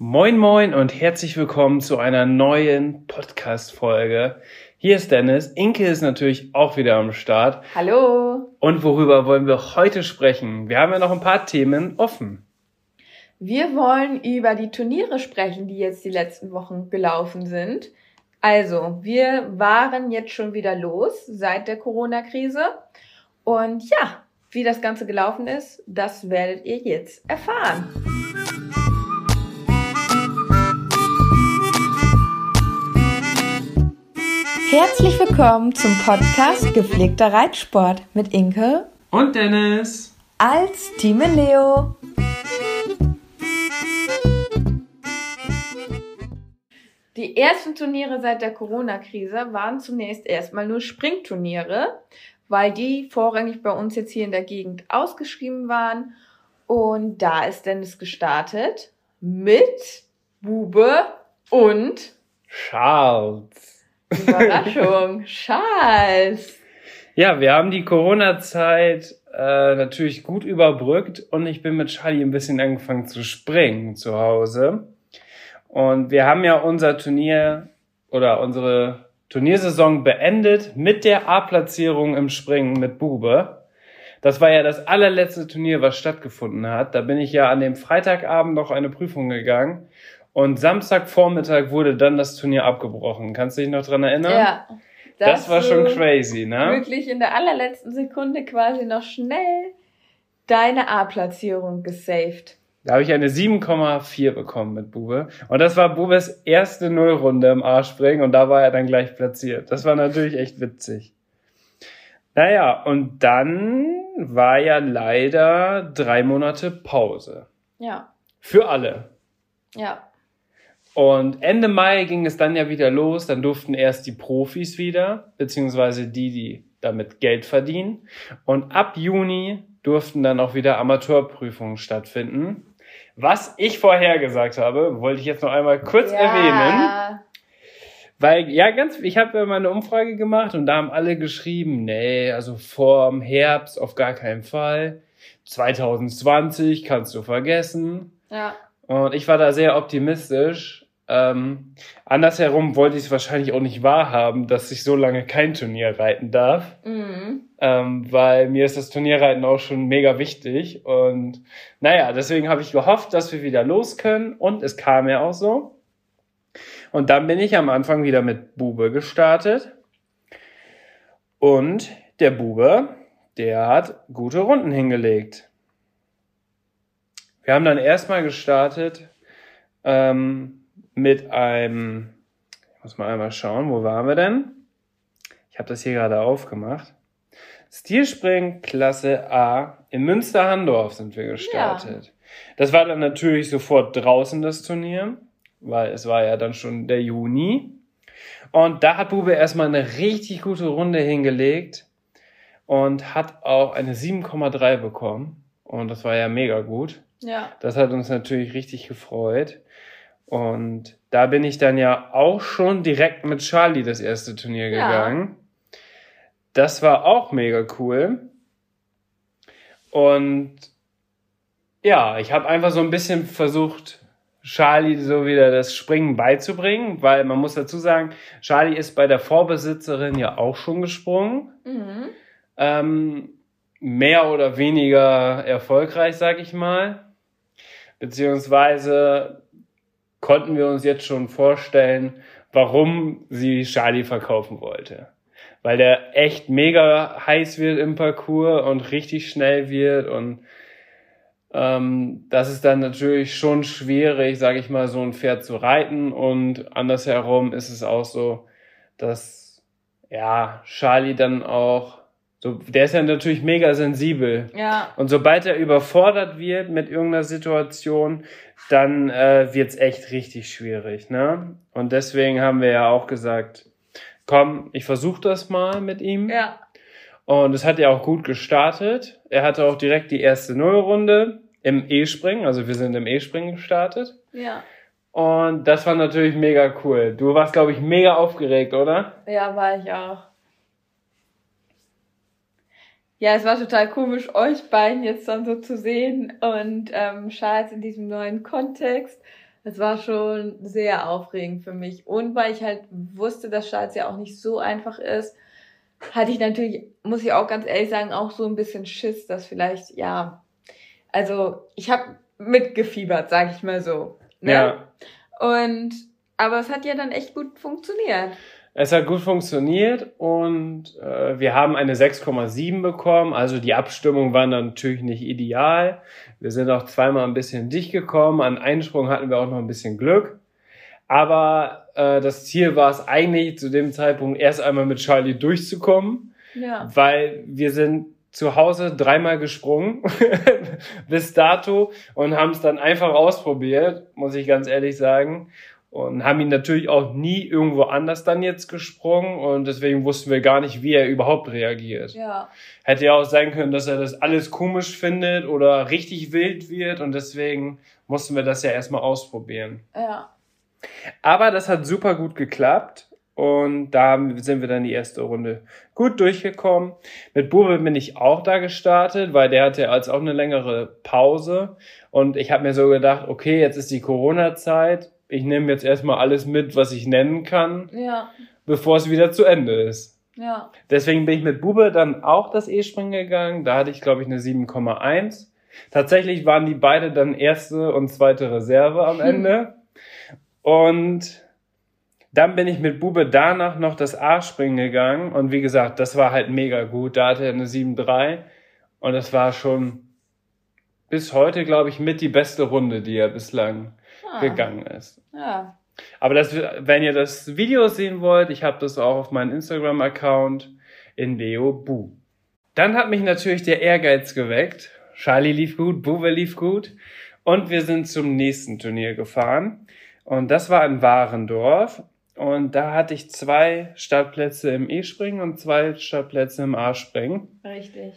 Moin moin und herzlich willkommen zu einer neuen Podcast-Folge. Hier ist Dennis. Inke ist natürlich auch wieder am Start. Hallo. Und worüber wollen wir heute sprechen? Wir haben ja noch ein paar Themen offen. Wir wollen über die Turniere sprechen, die jetzt die letzten Wochen gelaufen sind. Also, wir waren jetzt schon wieder los seit der Corona-Krise. Und ja, wie das Ganze gelaufen ist, das werdet ihr jetzt erfahren. Herzlich willkommen zum Podcast Gepflegter Reitsport mit Inke und Dennis als Team Leo. Die ersten Turniere seit der Corona-Krise waren zunächst erstmal nur Springturniere, weil die vorrangig bei uns jetzt hier in der Gegend ausgeschrieben waren. Und da ist Dennis gestartet mit Bube und Charles. Überraschung. Scheiß. Ja, wir haben die Corona-Zeit äh, natürlich gut überbrückt und ich bin mit Charlie ein bisschen angefangen zu springen zu Hause. Und wir haben ja unser Turnier oder unsere Turniersaison beendet mit der A-Platzierung im Springen mit Bube. Das war ja das allerletzte Turnier, was stattgefunden hat. Da bin ich ja an dem Freitagabend noch eine Prüfung gegangen und Samstagvormittag wurde dann das Turnier abgebrochen. Kannst du dich noch dran erinnern? Ja. Das war schon crazy, ne? Wirklich in der allerletzten Sekunde quasi noch schnell deine A-Platzierung gesaved. Da habe ich eine 7,4 bekommen mit Bube. Und das war Bubes erste Nullrunde im A-Springen und da war er dann gleich platziert. Das war natürlich echt witzig. Naja, und dann war ja leider drei Monate Pause. Ja. Für alle. Ja. Und Ende Mai ging es dann ja wieder los. Dann durften erst die Profis wieder, beziehungsweise die, die damit Geld verdienen. Und ab Juni durften dann auch wieder Amateurprüfungen stattfinden. Was ich vorhergesagt habe, wollte ich jetzt noch einmal kurz ja. erwähnen. Weil, ja, ganz, ich habe ja mal eine Umfrage gemacht und da haben alle geschrieben, nee, also vorm Herbst auf gar keinen Fall. 2020 kannst du vergessen. Ja. Und ich war da sehr optimistisch ähm, andersherum wollte ich es wahrscheinlich auch nicht wahrhaben, dass ich so lange kein Turnier reiten darf. Mhm. Ähm, weil mir ist das Turnierreiten auch schon mega wichtig. Und naja, deswegen habe ich gehofft, dass wir wieder los können. Und es kam ja auch so. Und dann bin ich am Anfang wieder mit Bube gestartet. Und der Bube, der hat gute Runden hingelegt. Wir haben dann erstmal gestartet ähm, mit einem, ich muss mal einmal schauen, wo waren wir denn? Ich habe das hier gerade aufgemacht. Stilspring Klasse A in Münster-Handorf sind wir gestartet. Ja. Das war dann natürlich sofort draußen das Turnier, weil es war ja dann schon der Juni. Und da hat Bube erstmal eine richtig gute Runde hingelegt und hat auch eine 7,3 bekommen. Und das war ja mega gut. Ja. Das hat uns natürlich richtig gefreut. Und da bin ich dann ja auch schon direkt mit Charlie das erste Turnier ja. gegangen. Das war auch mega cool. Und ja, ich habe einfach so ein bisschen versucht, Charlie so wieder das Springen beizubringen, weil man muss dazu sagen, Charlie ist bei der Vorbesitzerin ja auch schon gesprungen. Mhm. Ähm, mehr oder weniger erfolgreich, sag ich mal. Beziehungsweise konnten wir uns jetzt schon vorstellen, warum sie Charlie verkaufen wollte. Weil der echt mega heiß wird im Parcours und richtig schnell wird und ähm, das ist dann natürlich schon schwierig, sage ich mal, so ein Pferd zu reiten und andersherum ist es auch so, dass ja Charlie dann auch So, der ist ja natürlich mega sensibel. Ja. Und sobald er überfordert wird mit irgendeiner Situation, dann äh, wird's echt richtig schwierig. Ne? Und deswegen haben wir ja auch gesagt, komm, ich versuche das mal mit ihm. Ja. Und es hat ja auch gut gestartet. Er hatte auch direkt die erste Nullrunde im E-Springen. Also wir sind im E-Springen gestartet. Ja. Und das war natürlich mega cool. Du warst, glaube ich, mega aufgeregt, oder? Ja, war ich auch. Ja, es war total komisch, euch beiden jetzt dann so zu sehen und ähm, Charles in diesem neuen Kontext. Es war schon sehr aufregend für mich. Und weil ich halt wusste, dass Charles ja auch nicht so einfach ist, hatte ich natürlich, muss ich auch ganz ehrlich sagen, auch so ein bisschen Schiss, dass vielleicht, ja, also ich habe mitgefiebert, sag ich mal so. Ne? Ja. Und aber es hat ja dann echt gut funktioniert. Es hat gut funktioniert und äh, wir haben eine 6,7 bekommen. Also die Abstimmung war natürlich nicht ideal. Wir sind auch zweimal ein bisschen dicht gekommen. An Einsprung hatten wir auch noch ein bisschen Glück. Aber äh, das Ziel war es eigentlich zu dem Zeitpunkt erst einmal mit Charlie durchzukommen, Ja. weil wir sind zu Hause dreimal gesprungen bis dato und haben es dann einfach ausprobiert, muss ich ganz ehrlich sagen. Und haben ihn natürlich auch nie irgendwo anders dann jetzt gesprungen und deswegen wussten wir gar nicht, wie er überhaupt reagiert. Ja. Hätte ja auch sein können, dass er das alles komisch findet oder richtig wild wird und deswegen mussten wir das ja erstmal ausprobieren. Ja. Aber das hat super gut geklappt und da sind wir dann die erste Runde gut durchgekommen. Mit Bube bin ich auch da gestartet, weil der hatte als auch eine längere Pause und ich habe mir so gedacht, okay, jetzt ist die Corona-Zeit, ich nehme jetzt erstmal alles mit, was ich nennen kann, Ja. bevor es wieder zu Ende ist. Ja. Deswegen bin ich mit Bube dann auch das E-Springen gegangen. Da hatte ich, glaube ich, eine 7,1. Tatsächlich waren die beide dann erste und zweite Reserve am Ende. Und dann bin ich mit Bube danach noch das A-Springen gegangen. Und wie gesagt, das war halt mega gut. Da hatte er eine 7,3. Und das war schon bis heute, glaube ich, mit die beste Runde, die er bislang Ah. gegangen ist. Ja. Aber das, wenn ihr das Video sehen wollt, ich habe das auch auf meinem Instagram-Account in Leo Bu. Dann hat mich natürlich der Ehrgeiz geweckt. Charlie lief gut, Buwe lief gut. Und wir sind zum nächsten Turnier gefahren. Und das war in Warendorf. Und da hatte ich zwei Startplätze im E-Springen und zwei Startplätze im A-Springen. Richtig.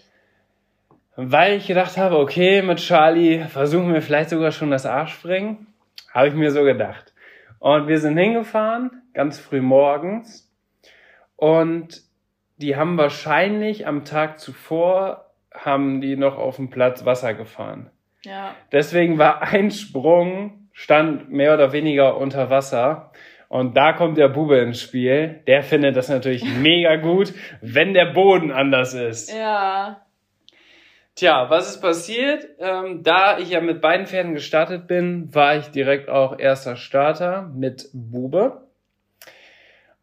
Weil ich gedacht habe, okay, mit Charlie versuchen wir vielleicht sogar schon das A-Springen. Habe ich mir so gedacht. Und wir sind hingefahren, ganz früh morgens. Und die haben wahrscheinlich am Tag zuvor, haben die noch auf dem Platz Wasser gefahren. Ja. Deswegen war ein Sprung, stand mehr oder weniger unter Wasser. Und da kommt der Bube ins Spiel. Der findet das natürlich mega gut, wenn der Boden anders ist. Ja. Tja, was ist passiert? Ähm, da ich ja mit beiden Pferden gestartet bin, war ich direkt auch erster Starter mit Bube.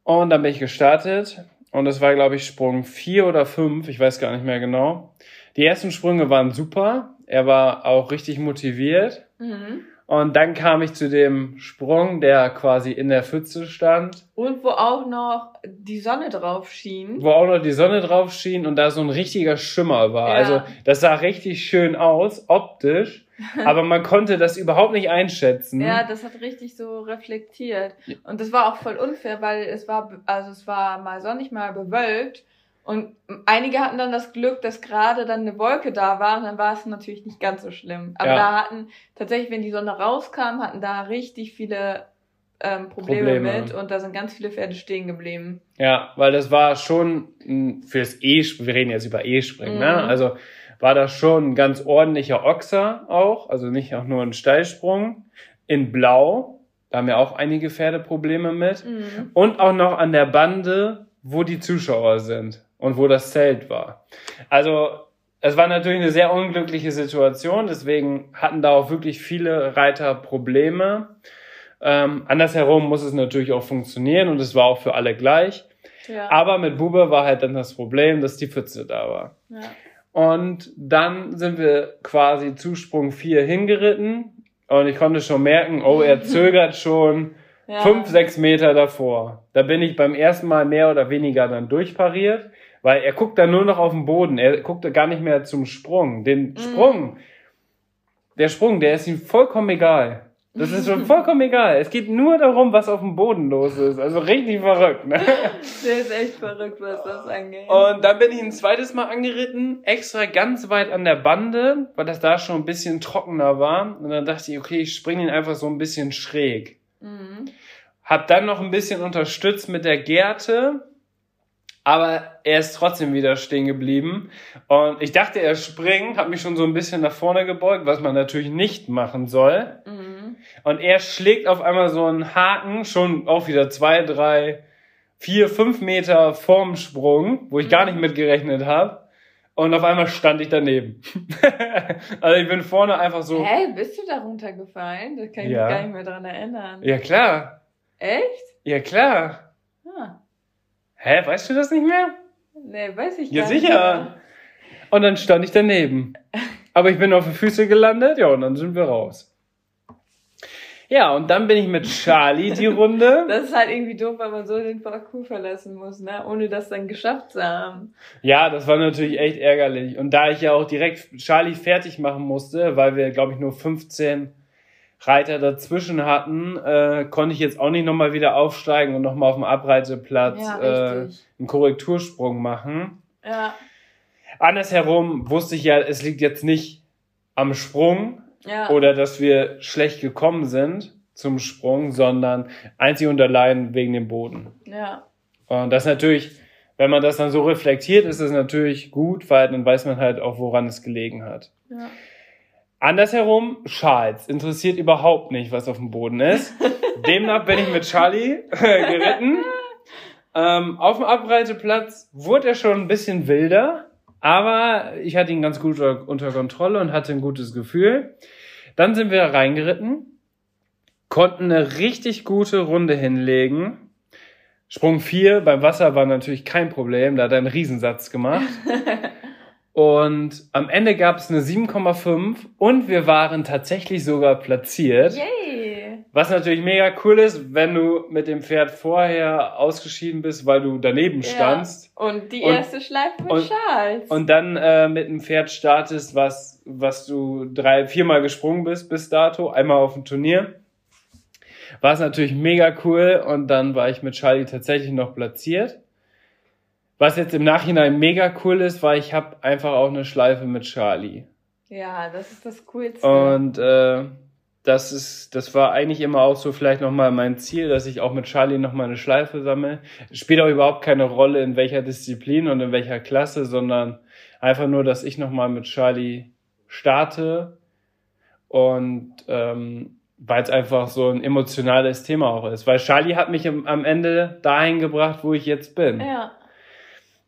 Und dann bin ich gestartet und das war, glaube ich, Sprung vier oder fünf, ich weiß gar nicht mehr genau. Die ersten Sprünge waren super, er war auch richtig motiviert. Mhm. Und dann kam ich zu dem Sprung, der quasi in der Pfütze stand, Und wo auch noch die Sonne drauf schien. wo auch noch die Sonne drauf schien und da so ein richtiger Schimmer war. Ja. Also das sah richtig schön aus, optisch, aber man konnte das überhaupt nicht einschätzen. Ja, das hat richtig so reflektiert. Und das war auch voll unfair, weil es war, also es war mal sonnig, mal bewölkt. Und einige hatten dann das Glück, dass gerade dann eine Wolke da war und dann war es natürlich nicht ganz so schlimm. Aber Ja. da hatten tatsächlich, wenn die Sonne rauskam, hatten da richtig viele ähm, Probleme, Probleme. mit und da sind ganz viele Pferde stehen geblieben. Ja, weil das war schon fürs E, wir reden jetzt über E-Springen, Mhm. ne? Also war das schon ein ganz ordentlicher Ochser auch, also nicht auch nur ein Steilsprung in Blau. Da haben ja auch einige Pferde Probleme mit. Mhm. Und auch noch an der Bande, wo die Zuschauer sind und wo das Zelt war. Also es war natürlich eine sehr unglückliche Situation, deswegen hatten da auch wirklich viele Reiter Probleme. Ähm, andersherum muss es natürlich auch funktionieren und es war auch für alle gleich. Ja. Aber mit Bube war halt dann das Problem, dass die Pfütze da war. ja. Und dann sind wir quasi zu Sprung 4 hingeritten und ich konnte schon merken, oh, er zögert schon Ja. fünf, sechs Meter davor. Da bin ich beim ersten Mal mehr oder weniger dann durchpariert, Weil er guckt dann nur noch auf den Boden. Er guckt gar nicht mehr zum Sprung. Den Sprung, der Sprung, der ist ihm vollkommen egal. Das ist schon vollkommen egal. Es geht nur darum, was auf dem Boden los ist. Also richtig verrückt, ne? Der ist echt verrückt, was das angeht. Und dann bin ich ein zweites Mal angeritten, extra ganz weit an der Bande, weil das da schon ein bisschen trockener war. Und dann dachte ich, okay, ich springe ihn einfach so ein bisschen schräg. Mhm. Hab dann noch ein bisschen unterstützt mit der Gerte, aber er ist trotzdem wieder stehen geblieben. Und ich dachte, er springt, hab mich schon so ein bisschen nach vorne gebeugt, was man natürlich nicht machen soll. Mhm. Und er schlägt auf einmal so einen Haken, schon auch wieder zwei, drei, vier, fünf Meter vorm Sprung, wo ich gar nicht mit gerechnet habe. Und auf einmal stand ich daneben. also ich bin vorne einfach so. Hä, bist du da runtergefallen? Das kann ich Ja. mich gar nicht mehr dran erinnern. Ja klar, Echt? ja klar. Hä, weißt du das nicht mehr? Nee, weiß ich Ja, gar nicht. sicher. Und dann stand ich daneben. Aber ich bin auf die Füße gelandet, ja, und dann sind wir raus. Ja, und dann bin ich mit Charlie die Runde. Das ist halt irgendwie doof, weil man so den Parcours verlassen muss, ne? Ohne das dann geschafft zu haben. Ja, das war natürlich echt ärgerlich. Und da ich ja auch direkt Charlie fertig machen musste, weil wir, glaube ich, nur 15 Reiter dazwischen hatten, äh, konnte ich jetzt auch nicht nochmal wieder aufsteigen und nochmal auf dem Abreiteplatz Ja, äh, einen Korrektursprung machen. Ja. Andersherum wusste ich ja, es liegt jetzt nicht am Sprung, Ja. oder dass wir schlecht gekommen sind zum Sprung, sondern einzig und allein wegen dem Boden. ja. Und das natürlich, wenn man das dann so reflektiert, ist es natürlich gut, weil dann weiß man halt auch, woran es gelegen hat. Ja. Andersherum, Charles interessiert überhaupt nicht, was auf dem Boden ist. Demnach bin ich mit Charlie geritten. Ähm, auf dem Abreiteplatz wurde er schon ein bisschen wilder, aber ich hatte ihn ganz gut unter Kontrolle und hatte ein gutes Gefühl. Dann sind wir reingeritten, konnten eine richtig gute Runde hinlegen. Sprung 4 beim Wasser war natürlich kein Problem, da hat er einen Riesensatz gemacht. Und am Ende gab es eine 7,5 und wir waren tatsächlich sogar platziert. Yay. Was natürlich mega cool ist, wenn du mit dem Pferd vorher ausgeschieden bist, weil du daneben standst Ja. Und die Und- erste Schleife mit und- Charles. und dann äh, mit einem Pferd startest, was, was du drei, viermal gesprungen bist bis dato, einmal auf dem Turnier. War es natürlich mega cool und dann war ich mit Charlie tatsächlich noch platziert. Was jetzt im Nachhinein mega cool ist, weil ich habe einfach auch eine Schleife mit Charlie. ja, das ist das Coolste. Und äh, das ist, das war eigentlich immer auch so vielleicht nochmal mein Ziel, dass ich auch mit Charlie nochmal eine Schleife sammle. Spielt auch überhaupt keine Rolle, in welcher Disziplin und in welcher Klasse, sondern einfach nur, dass ich nochmal mit Charlie starte und ähm, weil es einfach so ein emotionales Thema auch ist. Weil Charlie hat mich am am Ende dahin gebracht, wo ich jetzt bin. ja.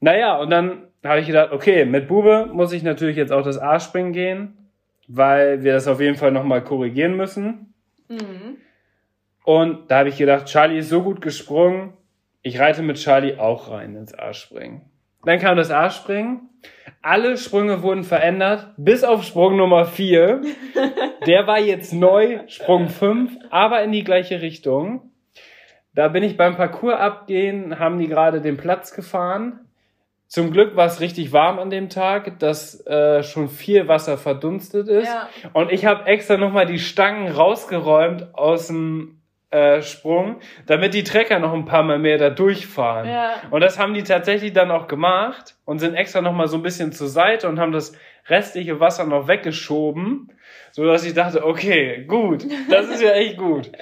Naja, und dann habe ich gedacht, okay, mit Bube muss ich natürlich jetzt auch das A-Springen gehen, weil wir das auf jeden Fall nochmal korrigieren müssen. Mhm. Und da habe ich gedacht, Charlie ist so gut gesprungen, ich reite mit Charlie auch rein ins A-Springen. Dann kam das A-Springen. Alle Sprünge wurden verändert, bis auf Sprung Nummer 4. Der war jetzt neu, Sprung 5, aber in die gleiche Richtung. Da bin ich beim Parcours abgehen, haben die gerade den Platz gefahren. Zum Glück war es richtig warm an dem Tag, dass äh, schon viel Wasser verdunstet ist. Ja. Und ich habe extra nochmal die Stangen rausgeräumt aus dem äh, Sprung, damit die Trecker noch ein paar Mal mehr da durchfahren. Ja. Und das haben die tatsächlich dann auch gemacht und sind extra nochmal so ein bisschen zur Seite und haben das restliche Wasser noch weggeschoben, so dass ich dachte, okay, gut, das ist ja echt gut.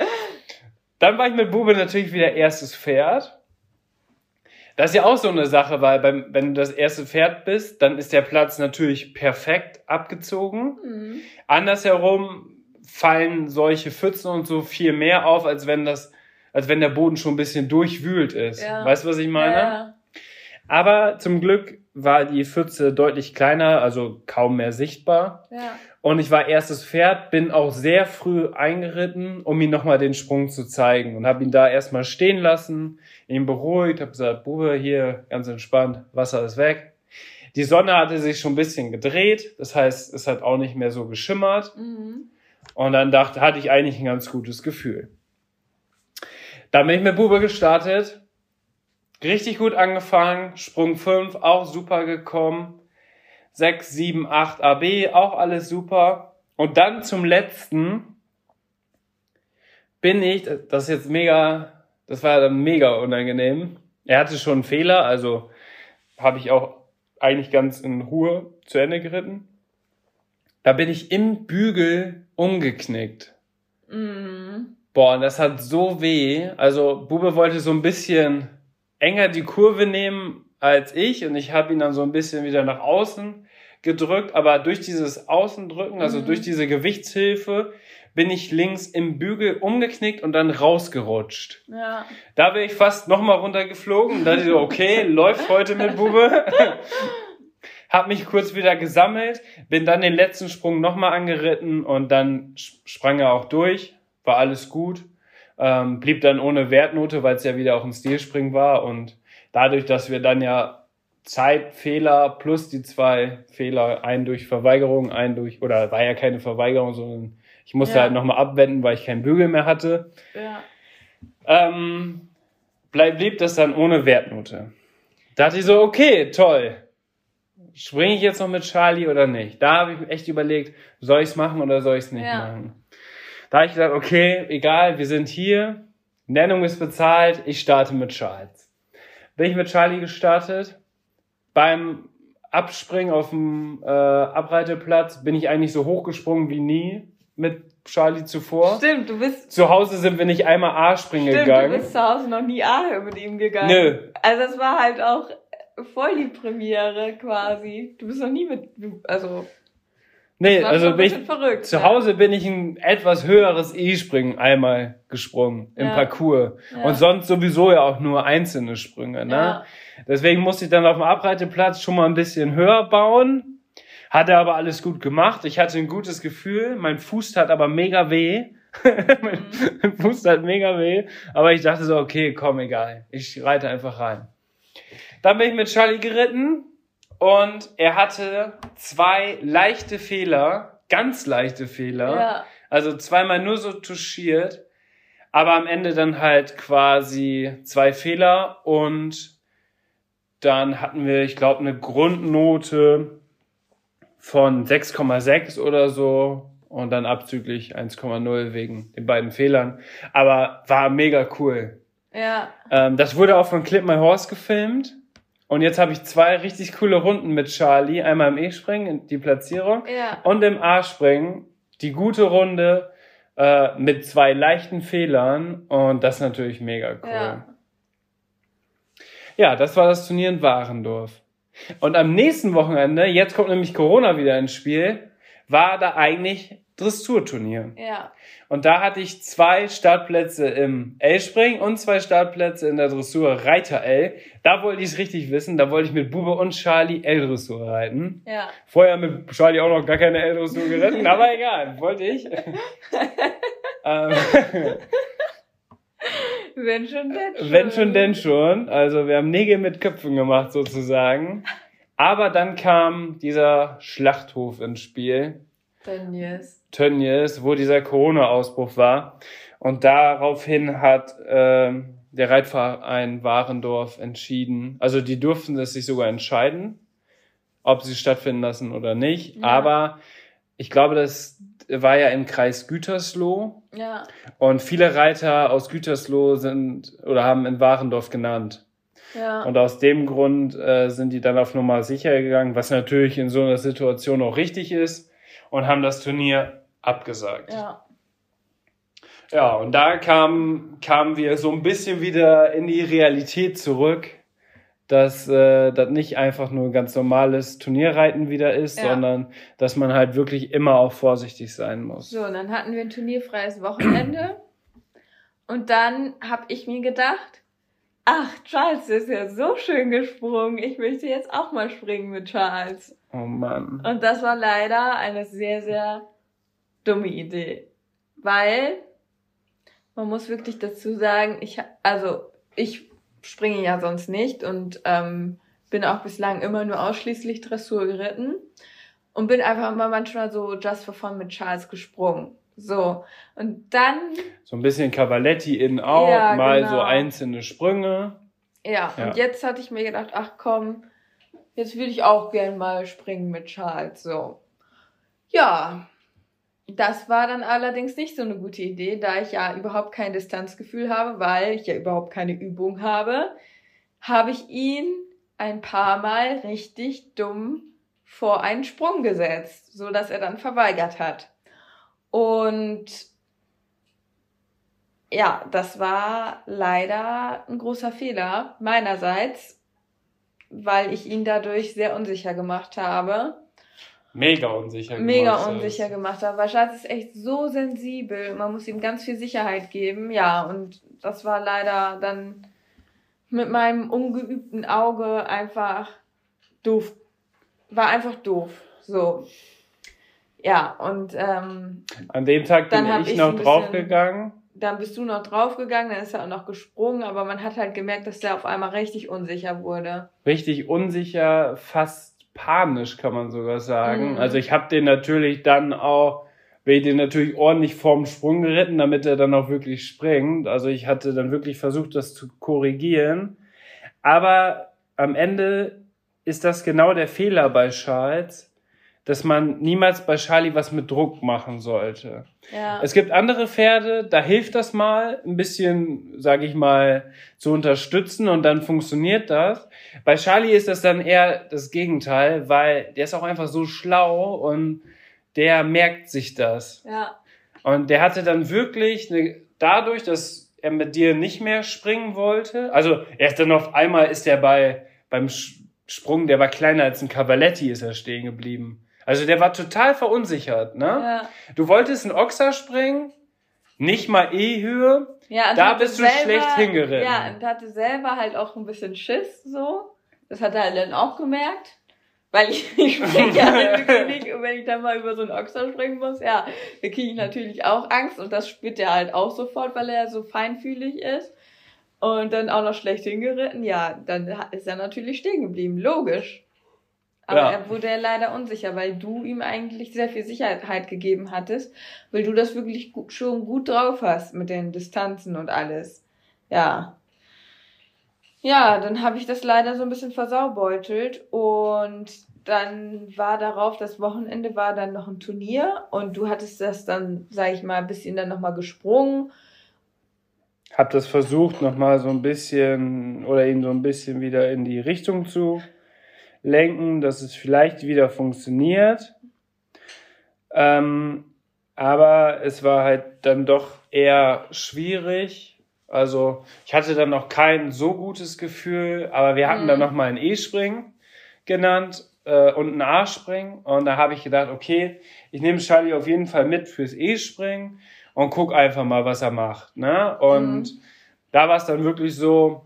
Dann war ich mit Bube natürlich wieder erstes Pferd. Das ist ja auch so eine Sache, weil beim, wenn du das erste Pferd bist, dann ist der Platz natürlich perfekt abgezogen. Mhm. Andersherum fallen solche Pfützen und so viel mehr auf, als wenn das, als wenn der Boden schon ein bisschen durchwühlt ist. Ja. Weißt du, was ich meine? Ja. Aber zum Glück war die Pfütze deutlich kleiner, also kaum mehr sichtbar. Ja. Und ich war erstes Pferd, bin auch sehr früh eingeritten, um ihm nochmal den Sprung zu zeigen und habe ihn da erstmal stehen lassen, ihn beruhigt, habe gesagt, Bube, hier ganz entspannt, Wasser ist weg. Die Sonne hatte sich schon ein bisschen gedreht, das heißt, es hat auch nicht mehr so geschimmert. Mhm. Und dann dachte, hatte ich eigentlich ein ganz gutes Gefühl. Dann bin ich mit Bube gestartet. richtig gut angefangen. Sprung 5 auch super gekommen. 6, 7, 8 AB auch alles super. Und dann zum letzten bin ich, das ist jetzt mega, das war dann mega unangenehm. Er hatte schon einen Fehler, also habe ich auch eigentlich ganz in Ruhe zu Ende geritten. Da bin ich im Bügel umgeknickt. Mhm. Boah, und das hat so weh. Also Bube wollte so ein bisschen enger die Kurve nehmen als ich und ich habe ihn dann so ein bisschen wieder nach außen gedrückt, aber durch dieses Außendrücken, also Mhm. durch diese Gewichtshilfe, bin ich links im Bügel umgeknickt und dann rausgerutscht. Ja. Da wäre ich fast nochmal runtergeflogen und dachte ich so, okay, läuft heute mit Bube. Hab mich kurz wieder gesammelt, bin dann den letzten Sprung nochmal angeritten und dann sprang er auch durch, war alles gut. Ähm, blieb dann ohne Wertnote, weil es ja wieder auch ein Stilspring war und dadurch, dass wir dann ja Zeitfehler plus die zwei Fehler, einen durch Verweigerung, einen durch, oder war ja keine Verweigerung, sondern ich musste Ja. halt nochmal abwenden, weil ich keinen Bügel mehr hatte. Ja. Ähm, bleib, blieb das dann ohne Wertnote. Dachte ich so, okay, toll. Springe ich jetzt noch mit Charlie oder nicht? Da habe ich mir echt überlegt, soll ich es machen oder soll ich es nicht Ja. machen? Da habe ich gesagt, okay, egal, wir sind hier, Nennung ist bezahlt, ich starte mit Charles. Bin ich mit Charlie gestartet. Beim Abspringen auf dem äh, Abreiteplatz bin ich eigentlich so hochgesprungen wie nie mit Charlie zuvor. Stimmt, du bist. Zu Hause sind wir nicht einmal A-springen Stimmt, gegangen. du bist zu Hause noch nie A mit ihm gegangen. Nö. Also es war halt auch voll die Premiere quasi. Du bist noch nie mit, also Nee, also bin ich, verrückt. zu ja. Hause bin ich ein etwas höheres E-Springen einmal gesprungen im Ja. Parcours. Ja. Und sonst sowieso ja auch nur einzelne Sprünge, ne? Ja. Deswegen musste ich dann auf dem Abreiteplatz schon mal ein bisschen höher bauen. Hatte aber alles gut gemacht. Ich hatte ein gutes Gefühl. Mein Fuß tat aber mega weh. mein mein Fuß tat mega weh. Aber ich dachte so, okay, komm, egal. Ich reite einfach rein. Dann bin ich mit Charlie geritten und er hatte zwei leichte Fehler, ganz leichte Fehler. Ja. Also zweimal nur so touchiert, aber am Ende dann halt quasi zwei Fehler und dann hatten wir, ich glaube, eine Grundnote von 6,6 oder so und dann abzüglich 1,0 wegen den beiden Fehlern. Aber war mega cool. Ja. Ähm, das wurde auch von Clip My Horse gefilmt. Und jetzt habe ich zwei richtig coole Runden mit Charlie. Einmal im E-Springen, die Platzierung. Ja. Und im A-Springen, die gute Runde äh, mit zwei leichten Fehlern. Und das ist natürlich mega cool. Ja. Ja, das war das Turnier in Warendorf. Und am nächsten Wochenende, jetzt kommt nämlich Corona wieder ins Spiel, war da eigentlich Dressurturnier. Ja. Und da hatte ich zwei Startplätze im L-Springen und zwei Startplätze in der Dressur Reiter L. Da wollte ich es richtig wissen. Da wollte ich mit Bube und Charlie L-Dressur reiten. Ja. Vorher mit Charlie auch noch gar keine L-Dressur geritten, aber egal, wollte ich. ähm, Wenn schon denn schon. wenn schon, denn schon. Also wir haben Nägel mit Köpfen gemacht sozusagen. Aber dann kam dieser Schlachthof ins Spiel. Tönnies. Tönnies, wo dieser Corona-Ausbruch war. Und daraufhin hat ähm, der Reitverein Warendorf entschieden, also die durften es sich sogar entscheiden, ob sie stattfinden lassen oder nicht. Ja. Aber ich glaube, das war ja im Kreis Gütersloh Ja. und viele Reiter aus Gütersloh sind oder haben in Warendorf genannt. Ja. Und aus dem Grund äh, sind die dann auf Nummer sicher gegangen, was natürlich in so einer Situation auch richtig ist, und haben das Turnier abgesagt. ja. Ja, und da kamen kamen wir so ein bisschen wieder in die Realität zurück, dass äh, das nicht einfach nur ganz normales Turnierreiten wieder ist, Ja. sondern dass man halt wirklich immer auch vorsichtig sein muss. So, und dann hatten wir ein turnierfreies Wochenende. Und dann habe ich mir gedacht, ach, Charles ist ja so schön gesprungen. Ich möchte jetzt auch mal springen mit Charles. Oh Mann. Und das war leider eine sehr, sehr dumme Idee. Weil, man muss wirklich dazu sagen, ich, also, ich springe ja sonst nicht und ähm, bin auch bislang immer nur ausschließlich Dressur geritten und bin einfach immer manchmal so just for fun mit Charles gesprungen. So. Und dann, So ein bisschen Cavaletti in out, Ja, mal genau. so einzelne Sprünge. Ja, Ja. und jetzt hatte ich mir gedacht, ach komm, jetzt würde ich auch gern mal springen mit Charles. So. Ja, das war dann allerdings nicht so eine gute Idee, da ich ja überhaupt kein Distanzgefühl habe, weil ich ja überhaupt keine Übung habe, habe ich ihn ein paar Mal richtig dumm vor einen Sprung gesetzt, so dass er dann verweigert hat. Und ja, das war leider ein großer Fehler meinerseits, weil ich ihn dadurch sehr unsicher gemacht habe. Mega unsicher Mega gemacht hast. unsicher gemacht habe, weil Schatz ist echt so sensibel. Man muss ihm ganz viel Sicherheit geben. Ja, und das war leider dann mit meinem ungeübten Auge einfach doof. War einfach doof. So. Ja, und ähm, An dem Tag bin ich ich noch draufgegangen. dann bist du noch draufgegangen, dann ist er auch noch gesprungen, aber man hat halt gemerkt, dass der auf einmal richtig unsicher wurde. Richtig unsicher, fast panisch kann man sogar sagen. Mhm. Also ich habe den natürlich dann auch, bin ich den natürlich ordentlich vorm Sprung geritten, damit er dann auch wirklich springt. Also ich hatte dann wirklich versucht, das zu korrigieren. Aber am Ende ist das genau der Fehler bei Charles, dass man niemals bei Charlie was mit Druck machen sollte. Ja. Es gibt andere Pferde, da hilft das mal, ein bisschen, sage ich mal, zu unterstützen und dann funktioniert das. Bei Charlie ist das dann eher das Gegenteil, weil der ist auch einfach so schlau und der merkt sich das. ja. Und der hatte dann wirklich eine, dadurch, dass er mit dir nicht mehr springen wollte, also er ist dann auf einmal ist er bei, beim Sprung, der war kleiner als ein Cavaletti, ist er stehen geblieben. Also der war total verunsichert, ne? Ja. Du wolltest einen Ochser springen, nicht mal E-Höhe. Ja, Da bist du schlecht hingeritten. Ja, und hatte selber halt auch ein bisschen Schiss so. Das hat er dann auch gemerkt. Weil ich, ich springe ja wirklich nicht und wenn ich dann mal über so einen Ochser springen muss, ja, da kriege ich natürlich auch Angst und das spürt er halt auch sofort, weil er so feinfühlig ist. Und dann auch noch schlecht hingeritten, ja, dann ist er natürlich stehen geblieben, logisch. Aber Ja. er wurde ja leider unsicher, weil du ihm eigentlich sehr viel Sicherheit gegeben hattest, weil du das wirklich gut, schon gut drauf hast mit den Distanzen und alles. Ja. Ja, dann habe ich das leider so ein bisschen versaubeutelt und dann war darauf, das Wochenende war dann noch ein Turnier und du hattest das dann, sag ich mal, ein bisschen dann nochmal gesprungen. Hab das versucht, nochmal so ein bisschen oder ihn so ein bisschen wieder in die Richtung zu lenken, dass es vielleicht wieder funktioniert. Ähm, aber es war halt dann doch eher schwierig. Also ich hatte dann noch kein so gutes Gefühl, aber wir hatten Mhm. dann noch mal ein E-Springen genannt äh, und ein A-Springen. Und da habe ich gedacht, okay, ich nehme Charlie auf jeden Fall mit fürs E-Springen und guck einfach mal, was er macht. Ne? Und Mhm. da war es dann wirklich so,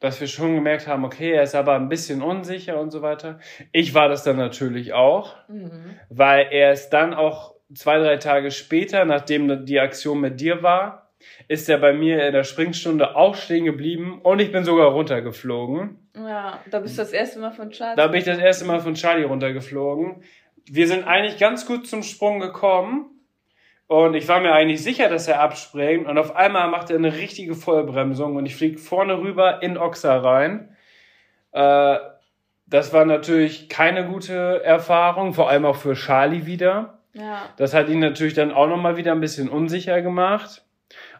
dass wir schon gemerkt haben, okay, er ist aber ein bisschen unsicher und so weiter. Ich war das dann natürlich auch, Mhm. weil er ist dann auch zwei, drei Tage später, nachdem die Aktion mit dir war, ist er bei mir in der Springstunde auch stehen geblieben und ich bin sogar runtergeflogen. Ja, da bist du das erste Mal von Charles. Da bin ich das erste Mal von Charlie runtergeflogen. Wir sind eigentlich ganz gut zum Sprung gekommen. Und ich war mir eigentlich sicher, dass er abspringt. Und auf einmal macht er eine richtige Vollbremsung und ich fliege vorne rüber in Oxa rein. Äh, das war natürlich keine gute Erfahrung, vor allem auch für Charlie wieder. Ja. Das hat ihn natürlich dann auch nochmal wieder ein bisschen unsicher gemacht.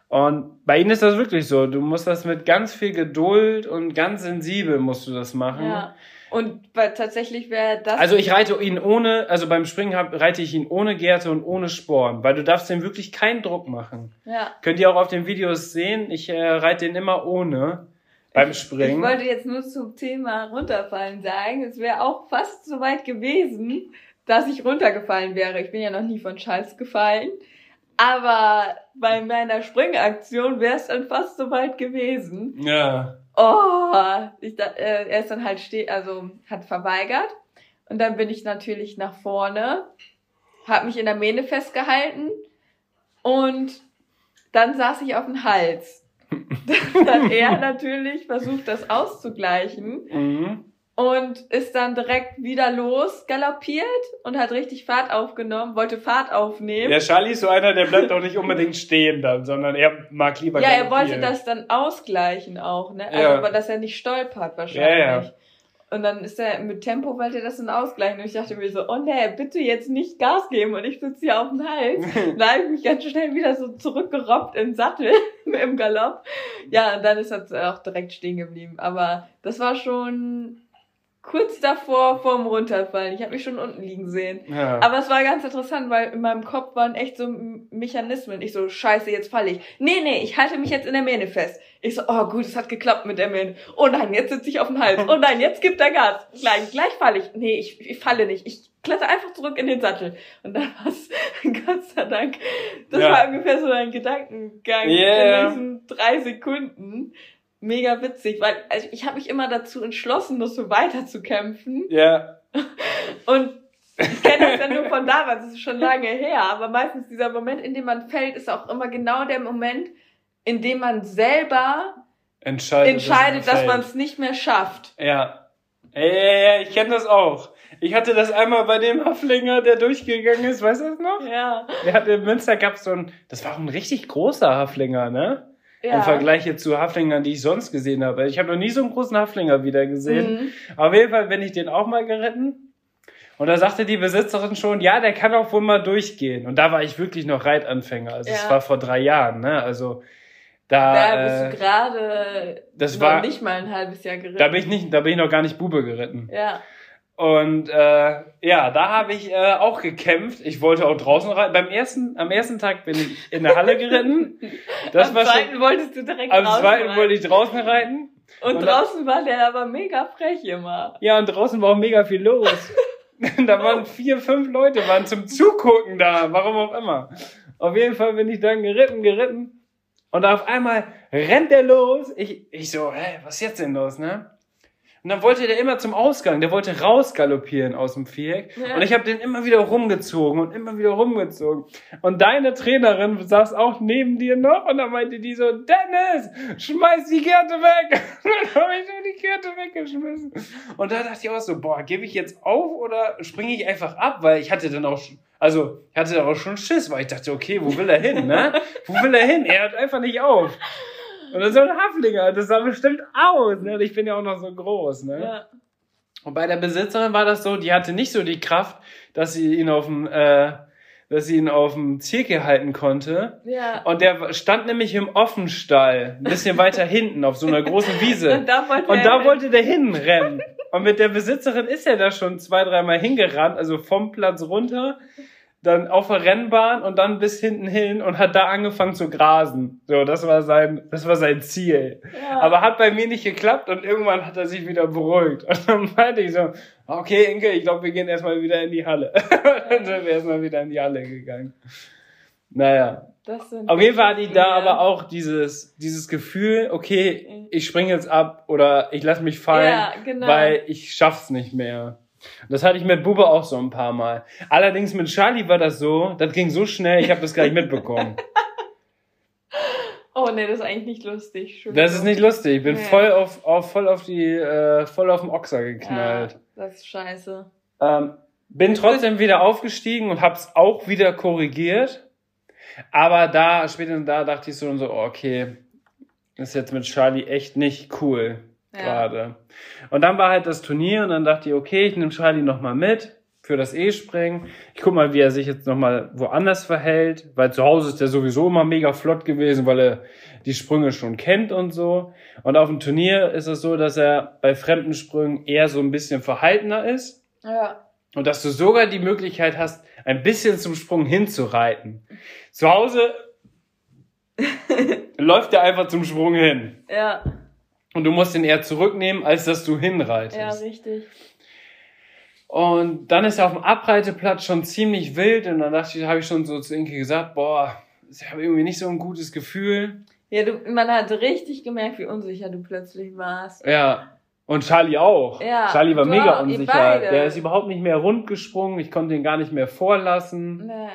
Und bei ihm ist das wirklich so. Du musst das mit ganz viel Geduld und ganz sensibel musst du das machen. Ja. Und weil tatsächlich wäre das. Also ich reite ihn ohne, also beim Springen hab, reite ich ihn ohne Gerte und ohne Sporn, weil du darfst dem wirklich keinen Druck machen. ja. Könnt ihr auch auf den Videos sehen, ich äh, reite den immer ohne beim Springen. Ich wollte jetzt nur zum Thema runterfallen sagen. Es wäre auch fast so weit gewesen, dass ich runtergefallen wäre. Ich bin ja noch nie von Charles gefallen. Aber bei meiner Springaktion wäre es dann fast so weit gewesen. ja. Oh, ich, äh, er ist dann halt steh, also hat verweigert. Und dann bin ich natürlich nach vorne, habe mich in der Mähne festgehalten und dann saß ich auf dem Hals. Dann hat er natürlich versucht, das auszugleichen. Mhm. Und ist dann direkt wieder los galoppiert und hat richtig Fahrt aufgenommen, wollte Fahrt aufnehmen. Der Charlie ist so einer, der bleibt auch nicht unbedingt stehen dann, sondern er mag lieber Ja, er wollte das dann ausgleichen auch, ne? Also, Ja. aber dass er nicht stolpert wahrscheinlich. Ja, ja. Und dann ist er mit Tempo, wollte er das dann ausgleichen. Und ich dachte mir so, oh nee, bitte jetzt nicht Gas geben. Und ich sitze hier auf dem Hals. da habe ich mich ganz schnell wieder so zurückgerobbt im Sattel, im Galopp. Ja, und dann ist er auch direkt stehen geblieben. Aber das war schon kurz davor, vorm Runterfallen. Ich habe mich schon unten liegen sehen. Ja. Aber es war ganz interessant, weil in meinem Kopf waren echt so Mechanismen. Ich so, scheiße, jetzt falle ich. Nee, nee, ich halte mich jetzt in der Mähne fest. Ich so, oh gut, es hat geklappt mit der Mähne. Oh nein, jetzt sitze ich auf dem Hals. Oh nein, jetzt gibt er Gas. Gleich, gleich falle ich. Nee, ich, ich falle nicht. Ich kletter einfach zurück in den Sattel. Und dann war's, Gott sei Dank, das Ja. war ungefähr so ein Gedankengang Yeah. in diesen drei Sekunden. Mega witzig, weil also ich habe mich immer dazu entschlossen, noch so weiter zu kämpfen. ja. Und ich kenne das ja nur von damals, das ist schon lange her, aber meistens dieser Moment, in dem man fällt, ist auch immer genau der Moment, in dem man selber Entscheidet, entscheidet, dass man es nicht mehr schafft. Ja. Ja, ja, ja, ich kenne das auch. Ich hatte das einmal bei dem Haflinger, der durchgegangen ist, weißt du das noch? Ja. Der hatte in Münster gab so ein, das war auch ein richtig großer Haflinger, ne? Ja. Im Vergleich jetzt zu Haflingern, die ich sonst gesehen habe. Ich habe noch nie so einen großen Haflinger wieder gesehen. Mhm. Auf jeden Fall bin ich den auch mal geritten. Und da sagte die Besitzerin schon, ja, der kann auch wohl mal durchgehen. Und da war ich wirklich noch Reitanfänger. Also es Ja. war vor drei Jahren, ne? Also da, Da bist äh, du gerade das noch war, nicht mal ein halbes Jahr geritten. da bin ich nicht, da bin ich noch gar nicht Bube geritten. ja. Und äh, ja, da habe ich äh, auch gekämpft. Ich wollte auch draußen reiten. Beim ersten, am ersten Tag bin ich in der Halle geritten. Das Am war zweiten schon, wolltest du direkt am draußen zweiten rein. wollte ich draußen reiten. Und, und draußen war der aber mega frech immer. Ja, und draußen war auch mega viel los. da waren vier, fünf Leute, waren zum Zugucken da, warum auch immer. Auf jeden Fall bin ich dann geritten, geritten. Und auf einmal rennt der los. Ich, ich so, hä, was ist jetzt denn los, ne? Und dann wollte der immer zum Ausgang, der wollte rausgaloppieren aus dem Viereck. Ja. Und ich habe den immer wieder rumgezogen und immer wieder rumgezogen. Und deine Trainerin saß auch neben dir noch und dann meinte die so, Dennis, schmeiß die Kette weg. Und dann habe ich so die Kette weggeschmissen. Und da dachte ich auch so, boah, gebe ich jetzt auf oder springe ich einfach ab? Weil ich hatte dann auch, schon- also ich hatte auch schon Schiss, weil ich dachte, okay, wo will er hin, ne? Wo will er hin? Er hört einfach nicht auf. Und dann so ein Haflinger, das sah bestimmt aus, ne? Und ich bin ja auch noch so groß, ne? Ja. Und bei der Besitzerin war das so, die hatte nicht so die Kraft, dass sie ihn auf dem, äh, dass sie ihn auf dem Zirkel halten konnte. Ja. Und der stand nämlich im Offenstall, ein bisschen weiter hinten, auf so einer großen Wiese. Und da wollte Und da wollte der hinrennen. Und mit der Besitzerin ist er da schon zwei, dreimal hingerannt, also vom Platz runter, dann auf der Rennbahn und dann bis hinten hin und hat da angefangen zu grasen. So, das war sein, das war sein Ziel. ja. Aber hat bei mir nicht geklappt und irgendwann hat er sich wieder beruhigt. Und dann meinte ich so, okay, Inke, ich glaube, wir gehen erstmal wieder in die Halle. dann sind wir erstmal wieder in die Halle gegangen. Naja. das sind Auf jeden Fall hatte ich da aber auch dieses, dieses Gefühl, okay, ich springe jetzt ab oder ich lasse mich fallen, Ja, genau. weil ich schaff's nicht mehr. Das hatte ich mit Bube auch so ein paar Mal. Allerdings mit Charlie war das so, das ging so schnell, ich habe das gar nicht mitbekommen. Oh nee, das ist eigentlich nicht lustig. Das ist nicht lustig. Ich bin Nee. voll auf, auf voll auf die äh, voll auf den Ochser geknallt. Ja, das ist scheiße. Ähm, bin trotzdem wieder aufgestiegen und hab's auch wieder korrigiert. Aber da, spätestens da dachte ich so und so, okay, ist jetzt mit Charlie echt nicht cool Ja. gerade. Und dann war halt das Turnier und dann dachte ich, okay, ich nehme Charlie nochmal mit für das E-Springen. Ich guck mal, wie er sich jetzt nochmal woanders verhält, weil zu Hause ist er sowieso immer mega flott gewesen, weil er die Sprünge schon kennt und so. Und auf dem Turnier ist es so, dass er bei fremden Sprüngen eher so ein bisschen verhaltener ist Ja. und dass du sogar die Möglichkeit hast, ein bisschen zum Sprung hinzureiten. Zu Hause läuft er einfach zum Sprung hin. Ja. Und du musst ihn eher zurücknehmen, als dass du Ja, hinreitest. richtig. und dann ist er auf dem Abreiteplatz schon ziemlich wild und dann dachte ich, habe ich schon so zu Inke gesagt, boah, ich habe irgendwie nicht so ein gutes Gefühl. Ja, du, man hat richtig gemerkt, wie unsicher du plötzlich warst. Ja. Und Charlie auch. Ja, Charlie war mega auch, unsicher. Der ist überhaupt nicht mehr rund gesprungen. Ich konnte ihn gar nicht mehr vorlassen. Nee.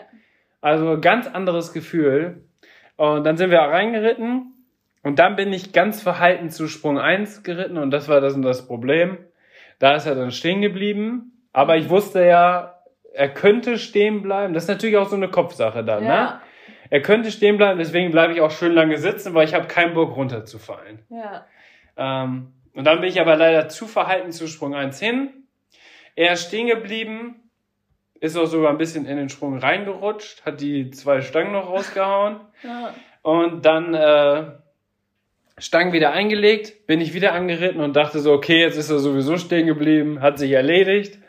Also ganz anderes Gefühl. Und dann sind wir reingeritten und dann bin ich ganz verhalten zu Sprung 1 geritten und das war das und das Problem. Da ist er dann stehen geblieben. Aber ich wusste ja, er könnte stehen bleiben. Das ist natürlich auch so eine Kopfsache dann, ne? Ja. Er könnte stehen bleiben, deswegen bleibe ich auch schön lange sitzen, weil ich habe keinen Bock runterzufallen. Ja. Ähm, und dann bin ich aber leider zu verhalten zu Sprung 1 hin. Er ist stehen geblieben, ist auch sogar ein bisschen in den Sprung reingerutscht, hat die zwei Stangen noch rausgehauen Ja. und dann äh, Stangen wieder eingelegt, bin ich wieder angeritten und dachte so, okay, jetzt ist er sowieso stehen geblieben, hat sich erledigt,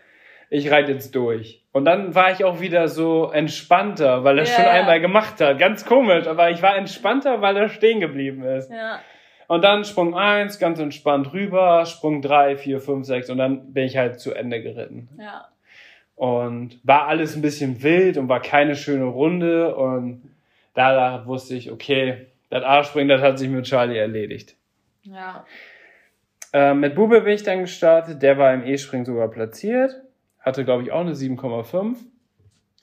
ich reite jetzt durch. Und dann war ich auch wieder so entspannter, weil er Ja, schon ja. einmal gemacht hat. Ganz komisch, aber ich war entspannter, weil er stehen geblieben ist. Ja. Und dann Sprung 1, ganz entspannt rüber, Sprung 3, 4, 5, 6 und dann bin ich halt zu Ende geritten. Ja. Und war alles ein bisschen wild und war keine schöne Runde und da, da wusste ich, okay, das A-Springen, das hat sich mit Charlie erledigt. Ja. Ähm, mit Bube bin ich dann gestartet, der war im E-Spring sogar platziert, hatte glaube ich auch eine 7,5,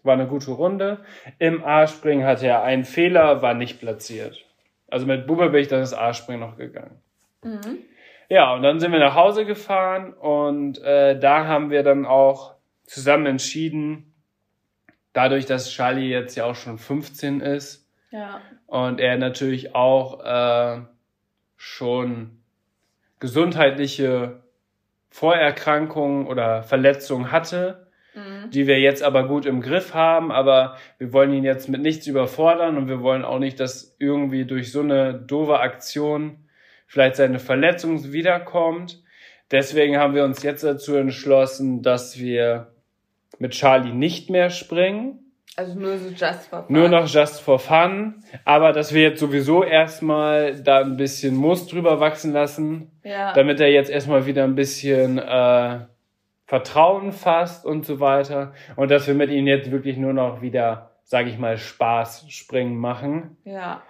war eine gute Runde. Im A-Springen hatte er einen Fehler, war nicht platziert. Also mit Bube bin ich dann das A-Springen noch gegangen. Mhm. Ja, und dann sind wir nach Hause gefahren und äh, da haben wir dann auch zusammen entschieden, dadurch, dass Charlie jetzt ja auch schon 15 ist Ja. und er natürlich auch äh, schon gesundheitliche Vorerkrankungen oder Verletzungen hatte, Mhm. die wir jetzt aber gut im Griff haben, aber wir wollen ihn jetzt mit nichts überfordern und wir wollen auch nicht, dass irgendwie durch so eine doofe Aktion vielleicht seine Verletzung wiederkommt. Deswegen haben wir uns jetzt dazu entschlossen, dass wir mit Charlie nicht mehr springen, Also nur so just for fun. nur noch just for fun, aber dass wir jetzt sowieso erstmal da ein bisschen Moos drüber wachsen lassen, Ja. damit er jetzt erstmal wieder ein bisschen äh, Vertrauen fasst und so weiter. Und dass wir mit ihm jetzt wirklich nur noch wieder, sage ich mal, Spaß springen machen. Ja.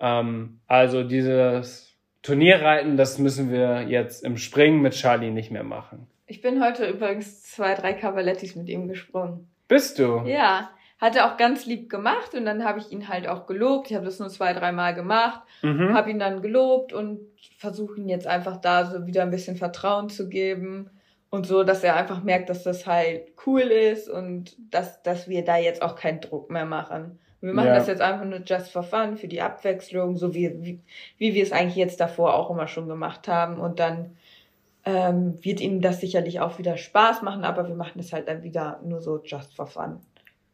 Ähm, also dieses Turnierreiten, das müssen wir jetzt im Springen mit Charlie nicht mehr machen. Ich bin heute übrigens zwei, drei Cavalettis mit ihm gesprungen. Bist du? Ja. Hat er auch ganz lieb gemacht und dann habe ich ihn halt auch gelobt. Ich habe das nur zwei, dreimal gemacht, Mhm. habe ihn dann gelobt und versuche ihn jetzt einfach da so wieder ein bisschen Vertrauen zu geben und so, dass er einfach merkt, dass das halt cool ist und dass, dass wir da jetzt auch keinen Druck mehr machen. Wir machen Ja. das jetzt einfach nur just for fun, für die Abwechslung, so wie, wie, wie wir es eigentlich jetzt davor auch immer schon gemacht haben. Und dann ähm, wird ihm das sicherlich auch wieder Spaß machen, aber wir machen es halt dann wieder nur so just for fun.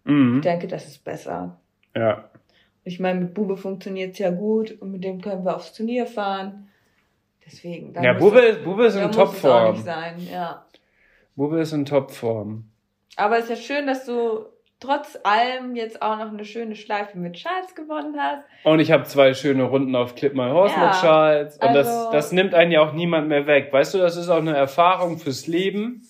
Mhm. Ich denke, das ist besser. Ja. Ich meine, mit Bube funktioniert es ja gut und mit dem können wir aufs Turnier fahren. Deswegen. Ja, Bube, es- Bube ist in muss es Topform. sein, ja. Bube ist in Topform. Aber es ist ja schön, dass du trotz allem jetzt auch noch eine schöne Schleife mit Charles gewonnen hast. Und ich habe zwei schöne Runden auf Clip My Horse Ja, mit Charles. Und das, also- das nimmt einen ja auch niemand mehr weg. Weißt du, das ist auch eine Erfahrung fürs Leben.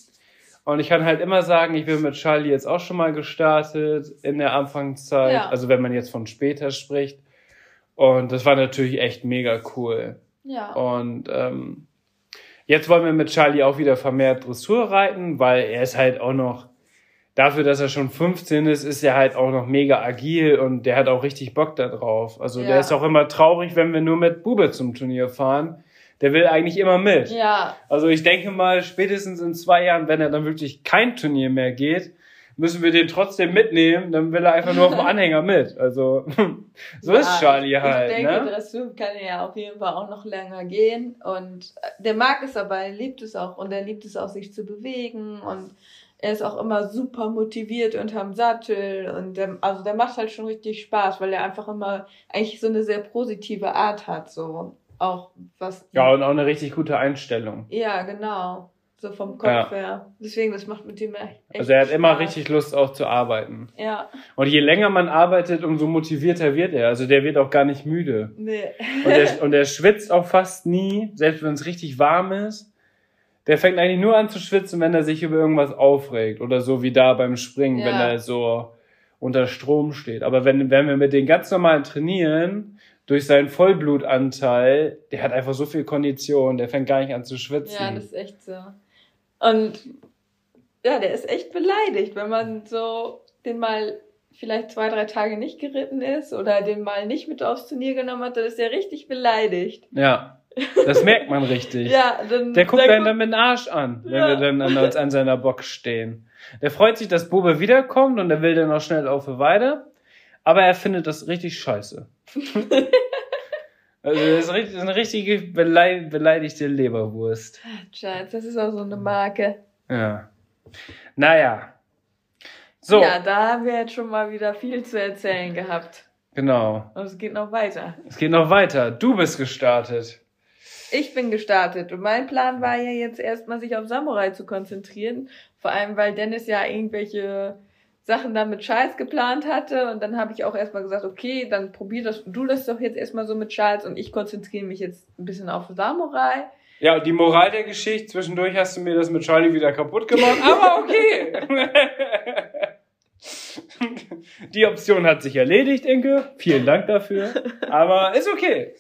Und ich kann halt immer sagen, ich bin mit Charlie jetzt auch schon mal gestartet in der Anfangszeit. Ja. Also wenn man jetzt von später spricht. Und das war natürlich echt mega cool. Ja. Und ähm, jetzt wollen wir mit Charlie auch wieder vermehrt Dressur reiten, weil er ist halt auch noch, dafür, dass er schon 15 ist, ist er halt auch noch mega agil und der hat auch richtig Bock da drauf. Also Ja. der ist auch immer traurig, wenn wir nur mit Bube zum Turnier fahren. Der will eigentlich immer mit. Ja, Also ich denke mal, spätestens in zwei Jahren, wenn er dann wirklich kein Turnier mehr geht, müssen wir den trotzdem mitnehmen, dann will er einfach nur auf dem Anhänger mit. Also so ja, ist Charlie halt. Ich denke, ne? Dressur kann ja auf jeden Fall auch noch länger gehen. Und äh, der mag es aber, er liebt es auch. Und er liebt es auch, sich zu bewegen. Und er ist auch immer super motiviert unterm Sattel. Und der, also der macht halt schon richtig Spaß, weil er einfach immer eigentlich so eine sehr positive Art hat. So auch was. Ja, und auch eine richtig gute Einstellung. ja, genau. So vom Kopf Ja. her. Deswegen, das macht mit ihm echt. echt Also er hat immer Spaß. richtig Lust auch zu arbeiten. Ja, Und je länger man arbeitet, umso motivierter wird er. Also der wird auch gar nicht müde. nee. Und er, und er schwitzt auch fast nie, selbst wenn es richtig warm ist. Der fängt eigentlich nur an zu schwitzen, wenn er sich über irgendwas aufregt. Oder so wie da beim Springen, Ja. wenn er so unter Strom steht. Aber wenn, wenn wir mit den ganz normalen trainieren, durch seinen Vollblutanteil, der hat einfach so viel Kondition, der fängt gar nicht an zu schwitzen. Ja, das ist echt so. Und ja, der ist echt beleidigt, wenn man so den mal vielleicht zwei, drei Tage nicht geritten ist oder den mal nicht mit aufs Turnier genommen hat, dann ist der richtig beleidigt. ja. Das merkt man richtig. Ja, dann, Der guckt dann einen dann mit dem Arsch an, wenn Ja. wir dann an, an seiner Box stehen. Der freut sich, dass Bube wiederkommt und er will dann auch schnell auf die Weide. Aber er findet das richtig scheiße. also das ist eine richtige beleid, beleidigte Leberwurst. Schatz, das ist auch so eine Marke. Ja. Naja. So, Ja, da haben wir jetzt schon mal wieder viel zu erzählen gehabt. genau. Und es geht noch weiter. Es geht noch weiter. Du bist gestartet. Ich bin gestartet und mein Plan war ja jetzt erstmal sich auf Samurai zu konzentrieren. Vor allem, weil Dennis ja irgendwelche Sachen da mit Charles geplant hatte und dann habe ich auch erstmal gesagt, okay, dann probier das, du das doch jetzt erstmal so mit Charles und ich konzentriere mich jetzt ein bisschen auf Samurai. Ja, die Moral der Geschichte, zwischendurch hast du mir das mit Charlie wieder kaputt gemacht, aber okay. Die Option hat sich erledigt, Inke. Vielen Dank dafür. Aber ist okay.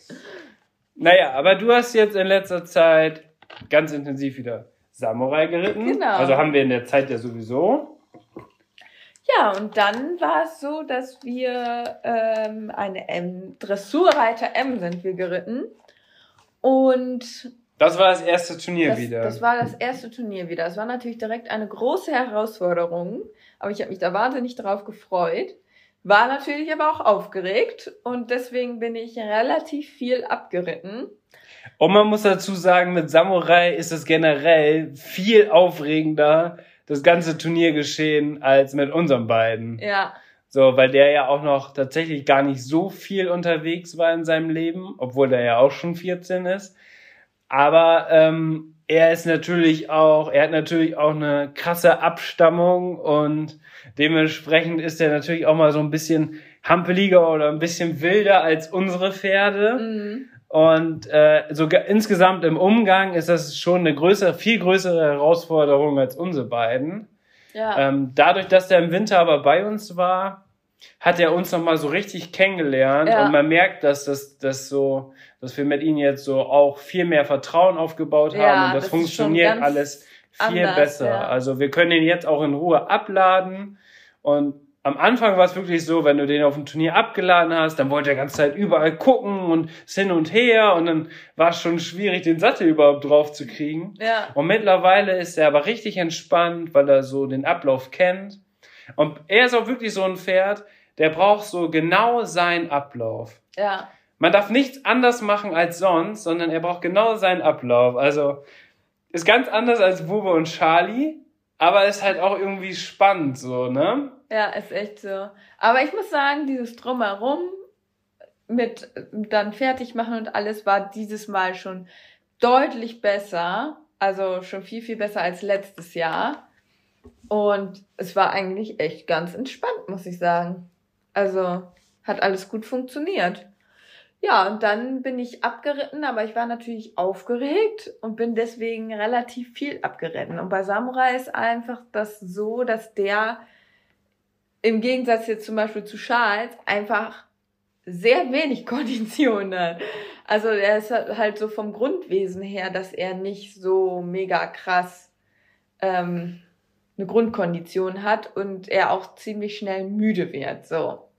Naja, aber du hast jetzt in letzter Zeit ganz intensiv wieder Samurai geritten. Genau. Also haben wir in der Zeit ja sowieso. Ja, und dann war es so, dass wir ähm, eine M, Dressurreiter M sind wir geritten. Und Das war das erste Turnier das, wieder. das war das erste Turnier wieder. Es war natürlich direkt eine große Herausforderung, aber ich habe mich da wahnsinnig drauf gefreut. War natürlich aber auch aufgeregt und deswegen bin ich relativ viel abgeritten. Und man muss dazu sagen, mit Samurai ist es generell viel aufregender, das ganze Turniergeschehen, als mit unseren beiden. Ja, So, weil der ja auch noch tatsächlich gar nicht so viel unterwegs war in seinem Leben, obwohl der ja auch schon 14 ist. Aber ähm, er ist natürlich auch, er hat natürlich auch eine krasse Abstammung und dementsprechend ist er natürlich auch mal so ein bisschen hampeliger oder ein bisschen wilder als unsere Pferde. mhm. Und äh, sogar insgesamt im Umgang ist das schon eine größere, viel größere Herausforderung als unsere beiden. ja, Ähm, dadurch, dass der im Winter aber bei uns war, hat er uns nochmal so richtig kennengelernt Ja. und man merkt, dass das, das so, dass wir mit ihm jetzt so auch viel mehr Vertrauen aufgebaut haben Ja, und das, das funktioniert alles viel anders, besser. ja. Also wir können ihn jetzt auch in Ruhe abladen und am Anfang war es wirklich so, wenn du den auf dem Turnier abgeladen hast, dann wollte er die ganze Zeit überall gucken und hin und her und dann war es schon schwierig, den Sattel überhaupt drauf zu kriegen. ja, Und mittlerweile ist er aber richtig entspannt, weil er so den Ablauf kennt. Und er ist auch wirklich so ein Pferd, der braucht so genau seinen Ablauf. ja, Man darf nichts anders machen als sonst, sondern er braucht genau seinen Ablauf. Also ist ganz anders als Bube und Charlie, aber ist halt auch irgendwie spannend so, ne? Ja, ist echt so. Aber ich muss sagen, dieses Drumherum mit dann fertig machen und alles war dieses Mal schon deutlich besser. Also schon viel, viel besser als letztes Jahr. Und es war eigentlich echt ganz entspannt, muss ich sagen. Also hat alles gut funktioniert. Ja, und dann bin ich abgeritten, aber ich war natürlich aufgeregt und bin deswegen relativ viel abgeritten. Und bei Samurai ist einfach das so, dass der im Gegensatz jetzt zum Beispiel zu Charles einfach sehr wenig Kondition hat. Also er ist halt so vom Grundwesen her, dass er nicht so mega krass ähm, eine Grundkondition hat und er auch ziemlich schnell müde wird. So.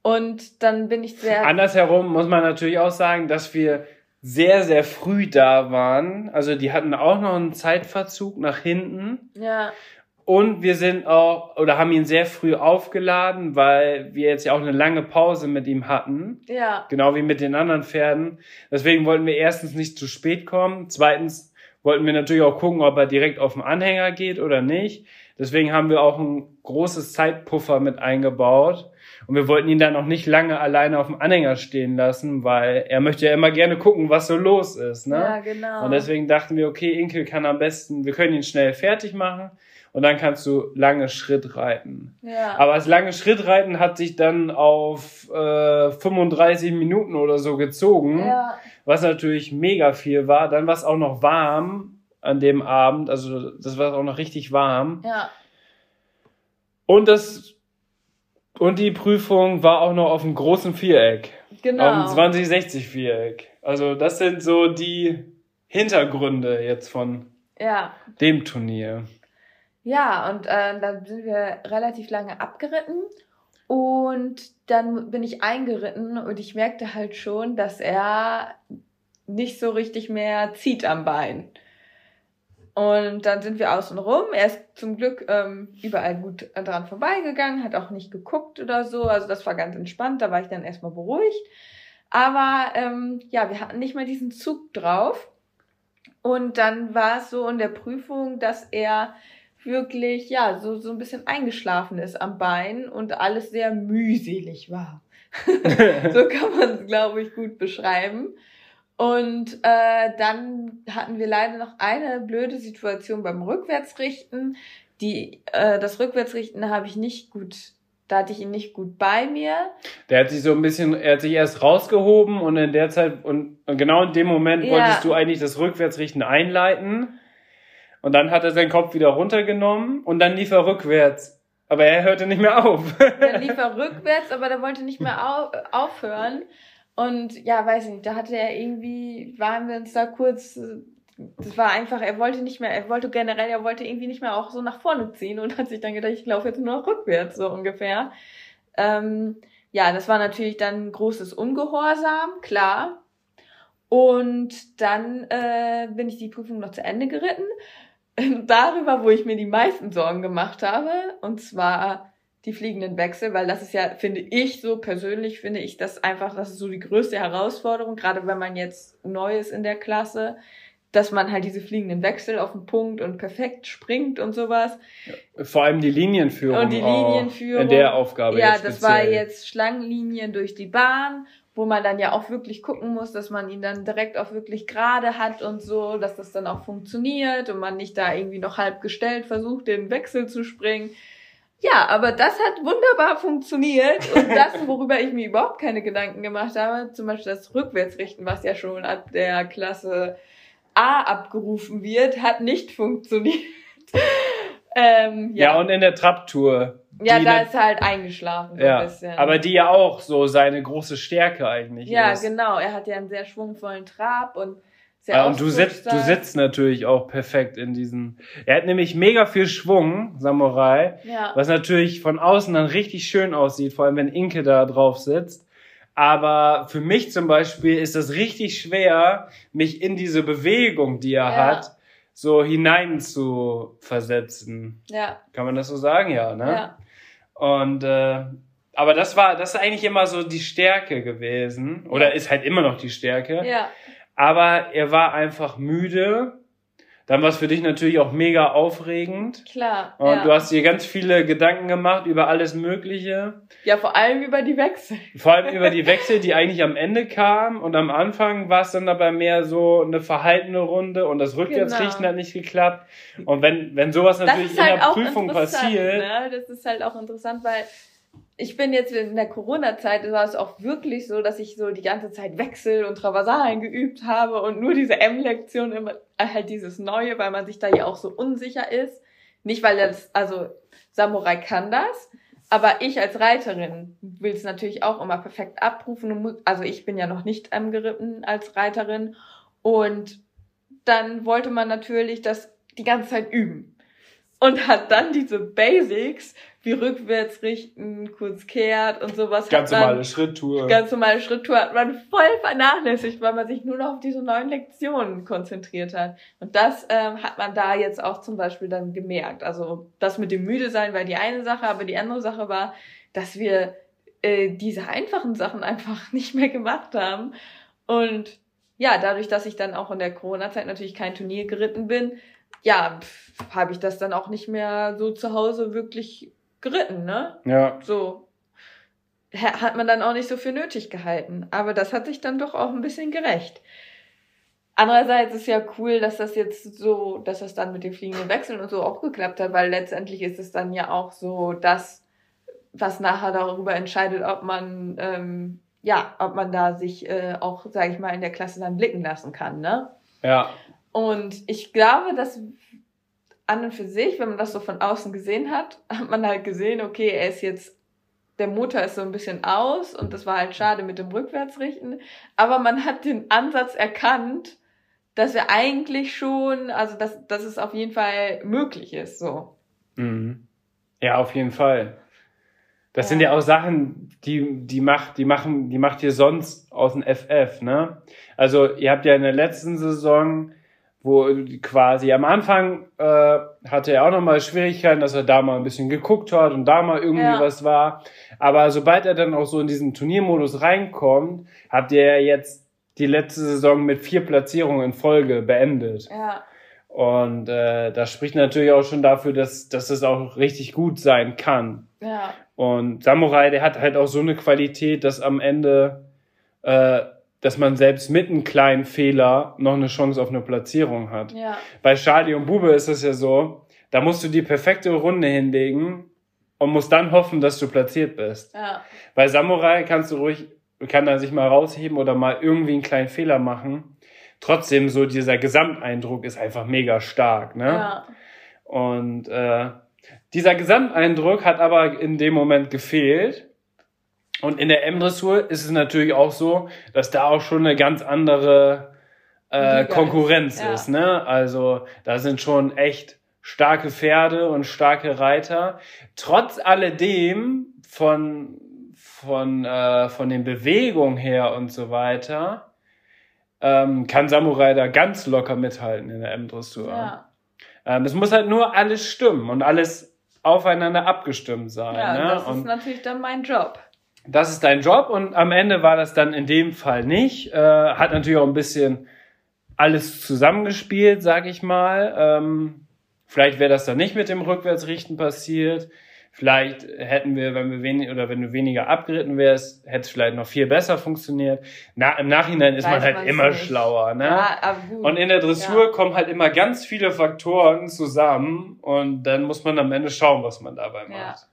Und dann bin ich sehr. Andersherum muss man natürlich auch sagen, dass wir sehr, sehr früh da waren. Also die hatten auch noch einen Zeitverzug nach hinten. Ja, Und wir sind auch, oder haben ihn sehr früh aufgeladen, weil wir jetzt ja auch eine lange Pause mit ihm hatten. ja, Genau wie mit den anderen Pferden. Deswegen wollten wir erstens nicht zu spät kommen. Zweitens wollten wir natürlich auch gucken, ob er direkt auf den Anhänger geht oder nicht. Deswegen haben wir auch ein großes Zeitpuffer mit eingebaut. Und wir wollten ihn dann auch nicht lange alleine auf dem Anhänger stehen lassen, weil er möchte ja immer gerne gucken, was so los ist. Ne? ja, genau. Und deswegen dachten wir, okay, Inkel kann am besten, wir können ihn schnell fertig machen und dann kannst du lange Schritt reiten. ja, Aber das lange Schrittreiten hat sich dann auf äh, 35 Minuten oder so gezogen, ja, was natürlich mega viel war. Dann war es auch noch warm an dem Abend, also das war auch noch richtig warm. ja, Und das und die Prüfung war auch noch auf einem großen Viereck, genau. auf einem 2060 Viereck. Also das sind so die Hintergründe jetzt von ja. dem Turnier. Ja, und äh, dann sind wir relativ lange abgeritten und dann bin ich eingeritten und ich merkte halt schon, dass er nicht so richtig mehr zieht am Bein. Und dann sind wir außen rum. Er ist zum Glück ähm, überall gut dran vorbeigegangen, hat auch nicht geguckt oder so. Also das war ganz entspannt. Da war ich dann erstmal beruhigt. Aber ähm, ja, wir hatten nicht mal diesen Zug drauf. Und dann war es so in der Prüfung, dass er wirklich, ja, so, so ein bisschen eingeschlafen ist am Bein und alles sehr mühselig war. so kann man es, glaube ich, gut beschreiben. Und äh, dann hatten wir leider noch eine blöde Situation beim Rückwärtsrichten. Die, äh, das Rückwärtsrichten habe ich nicht gut, da hatte ich ihn nicht gut bei mir. Der hat sich so ein bisschen, er hat sich erst rausgehoben und in der Zeit, und, und genau in dem Moment ja. wolltest du eigentlich das Rückwärtsrichten einleiten. Und dann hat er seinen Kopf wieder runtergenommen und dann lief er rückwärts. Aber er hörte nicht mehr auf. Dann lief er rückwärts, aber der wollte nicht mehr auf, aufhören. Und ja, weiß ich nicht, da hatte er irgendwie, waren wir uns da kurz, das war einfach, er wollte nicht mehr, er wollte generell, er wollte irgendwie nicht mehr auch so nach vorne ziehen und hat sich dann gedacht, ich laufe jetzt nur noch rückwärts, so ungefähr. Ähm, ja, das war natürlich dann großes Ungehorsam, klar. Und dann äh, bin ich die Prüfung noch zu Ende geritten. Darüber, wo ich mir die meisten Sorgen gemacht habe, und zwar die fliegenden Wechsel, weil das ist ja, finde ich so persönlich, finde ich das einfach, das ist so die größte Herausforderung, gerade wenn man jetzt neu ist in der Klasse, dass man halt diese fliegenden Wechsel auf den Punkt und perfekt springt und sowas. Vor allem die Linienführung. Und die Linienführung. In der Aufgabe. Ja, das war jetzt Schlangenlinien durch die Bahn, wo man dann ja auch wirklich gucken muss, dass man ihn dann direkt auch wirklich gerade hat und so, dass das dann auch funktioniert und man nicht da irgendwie noch halb gestellt versucht, den Wechsel zu springen. Ja, aber das hat wunderbar funktioniert und das, worüber ich mir überhaupt keine Gedanken gemacht habe, zum Beispiel das Rückwärtsrichten, was ja schon ab der Klasse A abgerufen wird, hat nicht funktioniert. ähm, ja. ja, und in der Traptour. Ja, da ist er halt eingeschlafen ja, ein bisschen. Aber die ja auch so seine große Stärke eigentlich ja, ist. Ja, genau. Er hat ja einen sehr schwungvollen Trab und sehr ja, und du sitzt, du sitzt natürlich auch perfekt in diesen. Er hat nämlich mega viel Schwung, Samurai, ja. was natürlich von außen dann richtig schön aussieht, vor allem wenn Inke da drauf sitzt. Aber für mich zum Beispiel ist das richtig schwer, mich in diese Bewegung, die er ja. hat, so hinein zu versetzen. Ja. Kann man das so sagen? Ja, ne? Ja. Und äh, aber das war, das ist eigentlich immer so die Stärke gewesen. Oder ist halt immer noch die Stärke. Ja aber er war einfach müde. Dann war es für dich natürlich auch mega aufregend. Klar. Und ja. du hast dir ganz viele Gedanken gemacht über alles Mögliche. Ja, vor allem über die Wechsel. Vor allem über die Wechsel, die eigentlich am Ende kamen. Und am Anfang war es dann dabei mehr so eine verhaltene Runde und das Rückwärtsrichten genau. hat nicht geklappt. Und wenn, wenn sowas natürlich halt in der Prüfung passiert. Ne? Das ist halt auch interessant, weil ich bin jetzt in der Corona-Zeit, war es auch wirklich so, dass ich so die ganze Zeit Wechsel und Traversalen geübt habe und nur diese M-Lektion immer, halt dieses Neue, weil man sich da ja auch so unsicher ist. Nicht, weil das, also Samurai kann das, aber ich als Reiterin will es natürlich auch immer perfekt abrufen. Also ich bin ja noch nicht M geritten als Reiterin und dann wollte man natürlich das die ganze Zeit üben und hat dann diese Basics wie rückwärts richten, kurz kehrt und sowas. Ganz normale Schritttour. Ganz normale Schritttour hat man voll vernachlässigt, weil man sich nur noch auf diese neuen Lektionen konzentriert hat. Und das ähm, hat man da jetzt auch zum Beispiel dann gemerkt. Also das mit dem müde sein war die eine Sache, aber die andere Sache war, dass wir äh, diese einfachen Sachen einfach nicht mehr gemacht haben. Und ja, dadurch, dass ich dann auch in der Corona-Zeit natürlich kein Turnier geritten bin, ja, habe ich das dann auch nicht mehr so zu Hause wirklich geritten, ne? Ja. So. Hat man dann auch nicht so für nötig gehalten. Aber das hat sich dann doch auch ein bisschen gerecht. Andererseits ist ja cool, dass das jetzt so, dass das dann mit den fliegenden Wechseln und so auch geklappt hat, weil letztendlich ist es dann ja auch so das, was nachher darüber entscheidet, ob man, ähm, ja, ob man da sich äh, auch, sage ich mal, in der Klasse dann blicken lassen kann, ne? Ja. Und ich glaube, dass an und für sich, wenn man das so von außen gesehen hat, hat man halt gesehen, okay, er ist jetzt, der Motor ist so ein bisschen aus und das war halt schade mit dem Rückwärtsrichten. Aber man hat den Ansatz erkannt, dass er eigentlich schon, also dass, dass es auf jeden Fall möglich ist, so. Mhm. Ja, auf jeden Fall. Das ja. sind ja auch Sachen, die, die macht, die machen, die macht ihr sonst aus dem FF, ne? Also, ihr habt ja in der letzten Saison, wo quasi am Anfang äh, hatte er auch nochmal Schwierigkeiten, dass er da mal ein bisschen geguckt hat und da mal irgendwie ja. was war. Aber sobald er dann auch so in diesen Turniermodus reinkommt, habt ihr ja jetzt die letzte Saison mit vier Platzierungen in Folge beendet. Ja. Und äh, das spricht natürlich auch schon dafür, dass, dass es auch richtig gut sein kann. Ja. Und Samurai, der hat halt auch so eine Qualität, dass am Ende, äh, dass man selbst mit einem kleinen Fehler noch eine Chance auf eine Platzierung hat. Ja. Bei Charlie und Bube ist es ja so, da musst du die perfekte Runde hinlegen und musst dann hoffen, dass du platziert bist. Ja. Bei Samurai kannst du ruhig, kann er sich mal rausheben oder mal irgendwie einen kleinen Fehler machen. Trotzdem so dieser Gesamteindruck ist einfach mega stark, ne? Ja. Und äh, dieser Gesamteindruck hat aber in dem Moment gefehlt. Und in der M-Dressur ist es natürlich auch so, dass da auch schon eine ganz andere äh, Konkurrenz ja. ist. Ne? Also da sind schon echt starke Pferde und starke Reiter. Trotz alledem von von äh, von den Bewegungen her und so weiter ähm, kann Samurai da ganz locker mithalten in der M-Dressur. Ja. Ähm, es muss halt nur alles stimmen und alles aufeinander abgestimmt sein. Ja, ne? das und ist natürlich dann mein Job. Das ist dein Job und am Ende war das dann in dem Fall nicht. Äh, hat natürlich auch ein bisschen alles zusammengespielt, sag ich mal. Ähm, vielleicht wäre das dann nicht mit dem Rückwärtsrichten passiert. Vielleicht hätten wir, wenn wir wenig oder wenn du weniger abgeritten wärst, hätte es vielleicht noch viel besser funktioniert. Na, Im Nachhinein ist Weiß man halt immer nicht. schlauer. Ne? Ja, gut. Und in der Dressur ja. kommen halt immer ganz viele Faktoren zusammen und dann muss man am Ende schauen, was man dabei macht.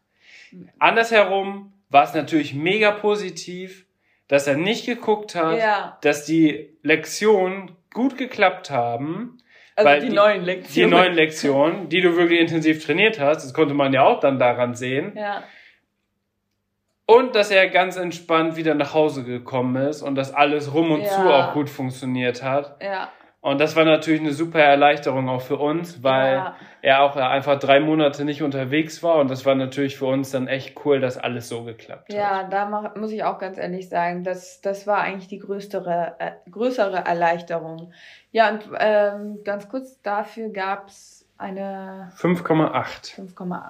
Ja. Andersherum war es natürlich mega positiv, dass er nicht geguckt hat, ja. dass die Lektionen gut geklappt haben also Weil die, die neuen Lektionen. Die neuen Lektionen, die du wirklich intensiv trainiert hast, das konnte man ja auch dann daran sehen. Ja. Und dass er ganz entspannt wieder nach Hause gekommen ist und dass alles rum und ja. zu auch gut funktioniert hat. Ja. Und das war natürlich eine super Erleichterung auch für uns, weil ja. er auch einfach drei Monate nicht unterwegs war. Und das war natürlich für uns dann echt cool, dass alles so geklappt ja, hat. Ja, da muss ich auch ganz ehrlich sagen, das, das war eigentlich die größere, äh, größere Erleichterung. Ja, und ähm, ganz kurz dafür gab es eine 5,8. 5,8.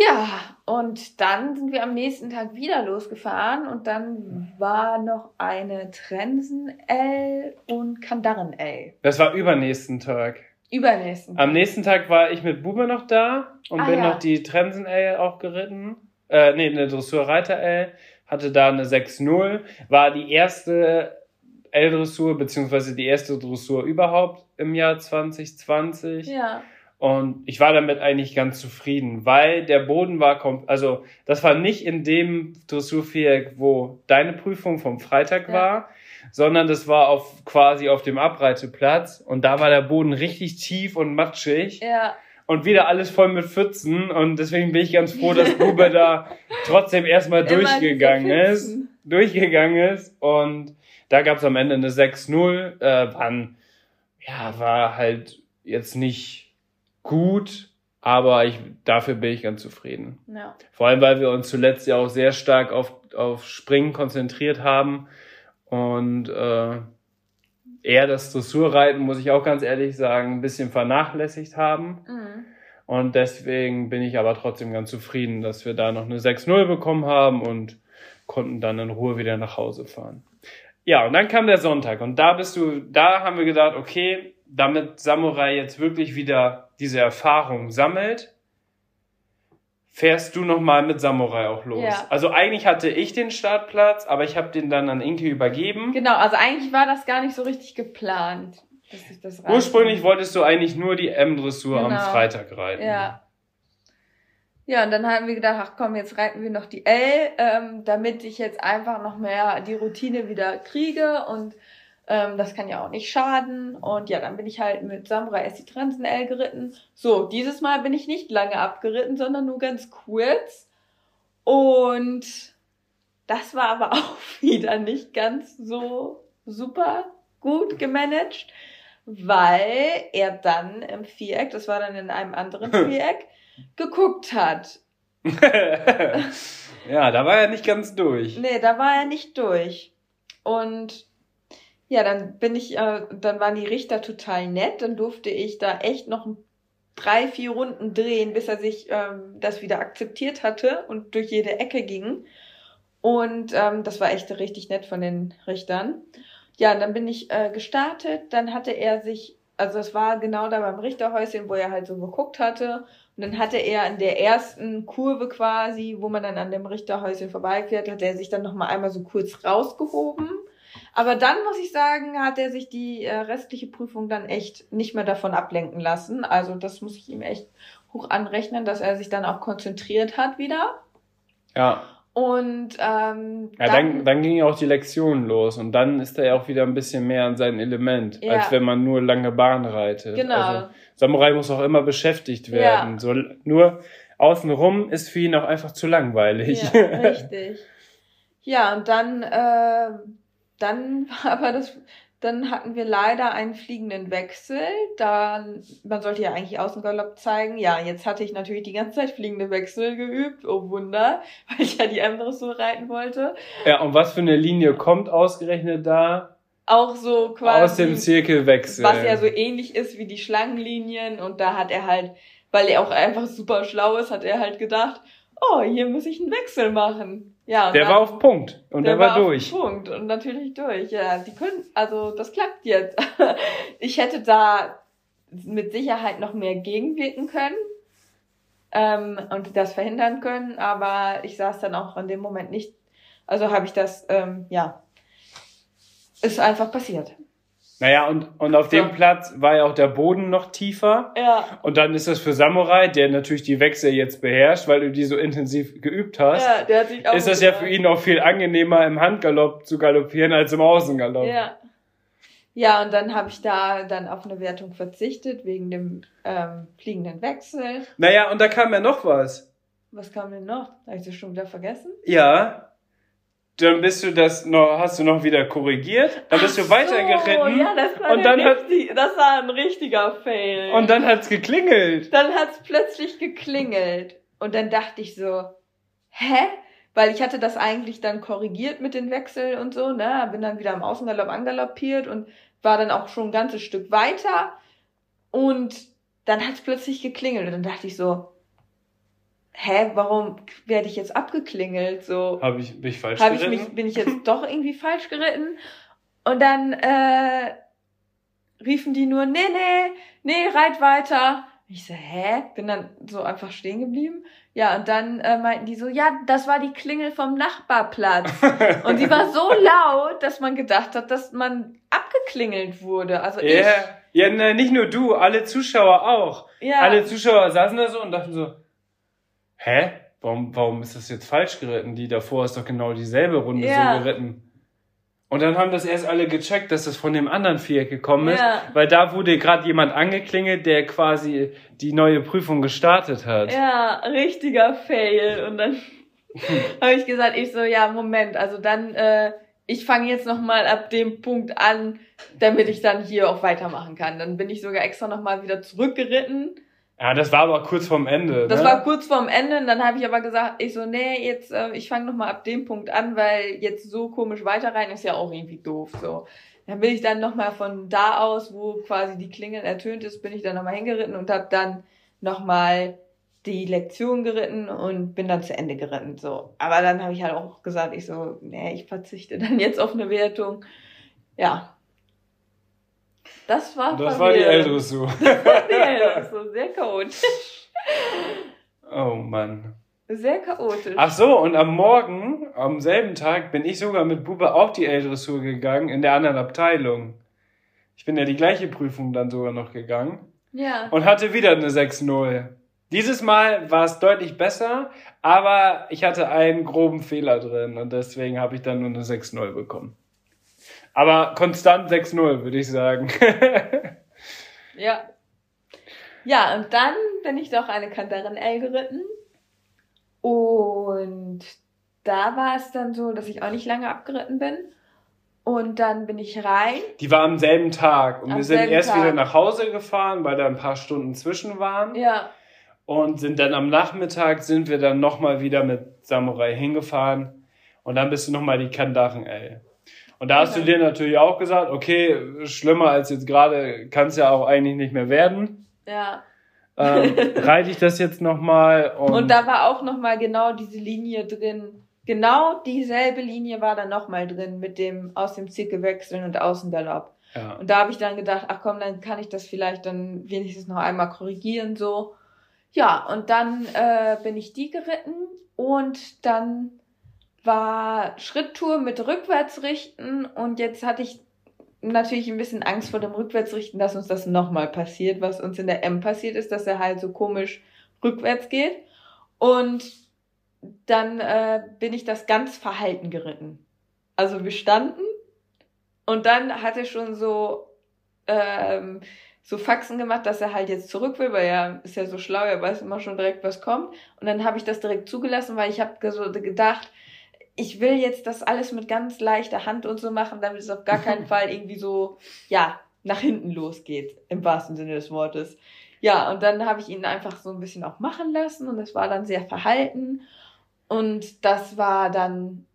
Ja, und dann sind wir am nächsten Tag wieder losgefahren und dann war noch eine Trensen L und Kandaren L. Das war übernächsten Tag. Übernächsten Tag. Am nächsten Tag war ich mit Bube noch da und ah, bin ja. noch die Trensen L auch geritten. Äh, nee, eine Dressurreiter L. Hatte da eine 6-0. War die erste L-Dressur, beziehungsweise die erste Dressur überhaupt im Jahr 2020. Ja. Und ich war damit eigentlich ganz zufrieden, weil der Boden war, also das war nicht in dem Dressurviereck, wo deine Prüfung vom Freitag ja. war, sondern das war auf quasi auf dem Abreiteplatz und da war der Boden richtig tief und matschig. Ja. Und wieder alles voll mit Pfützen und deswegen bin ich ganz froh, dass Bube da trotzdem erstmal durchgegangen ist. Durchgegangen ist und da gab es am Ende eine 6-0. Äh, waren, ja, war halt jetzt nicht gut, aber ich, dafür bin ich ganz zufrieden. Ja. Vor allem, weil wir uns zuletzt ja auch sehr stark auf, auf Springen konzentriert haben und äh, eher das Dressurreiten, muss ich auch ganz ehrlich sagen, ein bisschen vernachlässigt haben. Mhm. Und deswegen bin ich aber trotzdem ganz zufrieden, dass wir da noch eine 6-0 bekommen haben und konnten dann in Ruhe wieder nach Hause fahren. Ja, und dann kam der Sonntag und da bist du, da haben wir gedacht, okay, damit Samurai jetzt wirklich wieder diese Erfahrung sammelt, fährst du nochmal mit Samurai auch los. Ja. Also eigentlich hatte ich den Startplatz, aber ich habe den dann an Inke übergeben. Genau, also eigentlich war das gar nicht so richtig geplant. Ursprünglich wolltest du eigentlich nur die M-Dressur genau. am Freitag reiten. Ja. Ja, und dann haben wir gedacht, ach komm, jetzt reiten wir noch die L, ähm, damit ich jetzt einfach noch mehr die Routine wieder kriege und ähm, das kann ja auch nicht schaden. Und ja, dann bin ich halt mit Samurai S die Trensen L geritten. So, dieses Mal bin ich nicht lange abgeritten, sondern nur ganz kurz. Und das war aber auch wieder nicht ganz so super gut gemanagt, weil er dann im Viereck, das war dann in einem anderen Viereck, geguckt hat. ja, da war er nicht ganz durch. Nee, da war er nicht durch. Und ja, dann bin ich, äh, dann waren die Richter total nett. Dann durfte ich da echt noch drei, vier Runden drehen, bis er sich ähm, das wieder akzeptiert hatte und durch jede Ecke ging. Und ähm, das war echt richtig nett von den Richtern. Ja, und dann bin ich äh, gestartet. Dann hatte er sich, also es war genau da beim Richterhäuschen, wo er halt so geguckt hatte. Und dann hatte er in der ersten Kurve quasi, wo man dann an dem Richterhäuschen vorbeifährt, hat er sich dann nochmal einmal so kurz rausgehoben. Aber dann muss ich sagen, hat er sich die äh, restliche Prüfung dann echt nicht mehr davon ablenken lassen. Also das muss ich ihm echt hoch anrechnen, dass er sich dann auch konzentriert hat wieder. Ja. Und ähm, ja, dann, dann ging auch die Lektion los und dann ist er ja auch wieder ein bisschen mehr an sein Element, Ja. als wenn man nur lange Bahn reitet. Genau. Also, Samurai muss auch immer beschäftigt werden. Ja. So, nur außenrum ist für ihn auch einfach zu langweilig. Ja, richtig. Ja, und dann, äh, dann war aber das, dann hatten wir leider einen fliegenden Wechsel. Da, man sollte ja eigentlich Außengalopp zeigen. Ja, jetzt hatte ich natürlich die ganze Zeit fliegende Wechsel geübt. Oh Wunder, weil ich ja die andere so reiten wollte. ja, und was für eine Linie kommt ausgerechnet da? Auch so quasi. Aus dem Zirkelwechsel. was ja so ähnlich ist wie die Schlangenlinien. Und da hat er halt, weil er auch einfach super schlau ist, hat er halt gedacht, oh, hier muss ich einen Wechsel machen. Ja, der dann- war auf Punkt und der, war, auf durch. Punkt und natürlich durch. Ja, die können, also das klappt jetzt. Ich hätte da mit Sicherheit noch mehr gegenwirken können ähm, und das verhindern können, aber ich saß dann auch in dem Moment nicht. Also habe ich das, ähm, ja, ist einfach passiert. Naja, und, und auf dem. Platz war ja auch der Boden noch tiefer. Ja, Und dann ist das für Samurai, der natürlich die Wechsel jetzt beherrscht, weil du die so intensiv geübt hast, ja, der hat sich auch ist das ja für ihn auch viel angenehmer, im Handgalopp zu galoppieren als im Außengalopp. Ja. Ja, und dann habe ich da dann auf eine Wertung verzichtet wegen dem ähm, fliegenden Wechsel. Naja, und da kam ja noch was. Was kam denn noch? Habe ich das schon wieder vergessen? Ja. Dann bist du das noch, hast du noch wieder korrigiert, dann bist du weitergeritten So, ja, das war, und dann hat, richtig, das war ein richtiger Fail. und dann hat's geklingelt. dann hat's plötzlich geklingelt. Und dann dachte ich so, hä? Weil ich hatte das eigentlich dann korrigiert mit den Wechseln und so, ne? Bin dann wieder im Außengalopp angaloppiert und war dann auch schon ein ganzes Stück weiter. Und dann hat's plötzlich geklingelt. Und dann dachte ich so, hä, warum werde ich jetzt abgeklingelt? So, Hab ich, bin ich falsch habe ich geritten? mich, bin ich jetzt doch irgendwie falsch geritten? Und dann äh, riefen die nur, nee, nee, nee, reit weiter. Ich so, hä? Bin dann so einfach stehen geblieben. Ja, und dann äh, meinten die so, ja, das war die Klingel vom Nachbarplatz. Und die war so laut, dass man gedacht hat, dass man abgeklingelt wurde. Also Ja, ja, nein, nicht nur du, alle Zuschauer auch. ich, ja, Alle Zuschauer saßen da so und dachten so, hä? Warum, warum ist das jetzt falsch geritten? Die davor ist doch genau dieselbe Runde Ja. so geritten. Und dann haben das erst alle gecheckt, dass das von dem anderen Viereck gekommen ist, Ja. weil da wurde gerade jemand angeklingelt, der quasi die neue Prüfung gestartet hat. Ja, richtiger Fail. Und dann habe ich gesagt, ich so, ja, Moment, also dann, äh, ich fange jetzt nochmal ab dem Punkt an, damit ich dann hier auch weitermachen kann. Dann bin ich sogar extra nochmal wieder zurückgeritten. Ja, das war aber kurz vorm Ende. Das ne? war kurz vorm Ende und dann habe ich aber gesagt, ich so, nee, jetzt, äh, ich fange nochmal ab dem Punkt an, weil jetzt so komisch weiter rein ist ja auch irgendwie doof. So. Dann bin ich dann nochmal von da aus, wo quasi die Klingel ertönt ist, bin ich dann nochmal hingeritten und habe dann nochmal die Lektion geritten und bin dann zu Ende geritten. So. Aber dann habe ich halt auch gesagt, ich so, nee, ich verzichte dann jetzt auf eine Wertung. Ja. Das war das war die verwirrend. L-Dressur. Die L-Dressur, sehr chaotisch. Oh Mann. Sehr chaotisch. Ach so, und am Morgen, am selben Tag, bin ich sogar mit Bube auch die L-Dressur gegangen, in der anderen Abteilung. Ich bin ja die gleiche Prüfung dann sogar noch gegangen Ja. und hatte wieder eine 6-0. Dieses Mal war es deutlich besser, aber ich hatte einen groben Fehler drin und deswegen habe ich dann nur eine 6-0 bekommen. Aber konstant 6-0, würde ich sagen. Ja. Ja, und dann bin ich doch eine Kantarin L geritten. Und da war es dann so, dass ich auch nicht lange abgeritten bin. Und dann bin ich rein. Die war am selben Tag und Am wir sind erst Tag. wieder nach Hause gefahren, weil da ein paar Stunden zwischen waren. Ja. und sind dann am Nachmittag sind wir dann nochmal wieder mit Samurai hingefahren und dann bist du nochmal die Kandachen, ey. Und da hast du dir natürlich auch gesagt, okay, schlimmer als jetzt gerade kann es ja auch eigentlich nicht mehr werden. Ja. Ähm, reite ich das jetzt nochmal. Und, und da war auch nochmal genau diese Linie drin. Genau dieselbe Linie war da nochmal drin mit dem aus dem Zirkel wechseln und Außengalopp. Ja. Und da habe ich dann gedacht, ach komm, dann kann ich das vielleicht dann wenigstens noch einmal korrigieren so. Ja, und dann äh, bin ich die geritten und dann war Schritttour mit Rückwärtsrichten und jetzt hatte ich natürlich ein bisschen Angst vor dem Rückwärtsrichten, dass uns das nochmal passiert, was uns in der M passiert ist, dass er halt so komisch rückwärts geht. Und dann äh, bin ich das ganz verhalten geritten. Also wir standen und dann hat er schon so ähm, so Faxen gemacht, dass er halt jetzt zurück will, weil er ist ja so schlau, er weiß immer schon direkt, was kommt. Und dann habe ich das direkt zugelassen, weil ich habe so gedacht, ich will jetzt das alles mit ganz leichter Hand und so machen, damit es auf gar keinen Fall irgendwie so, ja, nach hinten losgeht, im wahrsten Sinne des Wortes. Ja, und dann habe ich ihn einfach so ein bisschen auch machen lassen und es war dann sehr verhalten. Und das war dann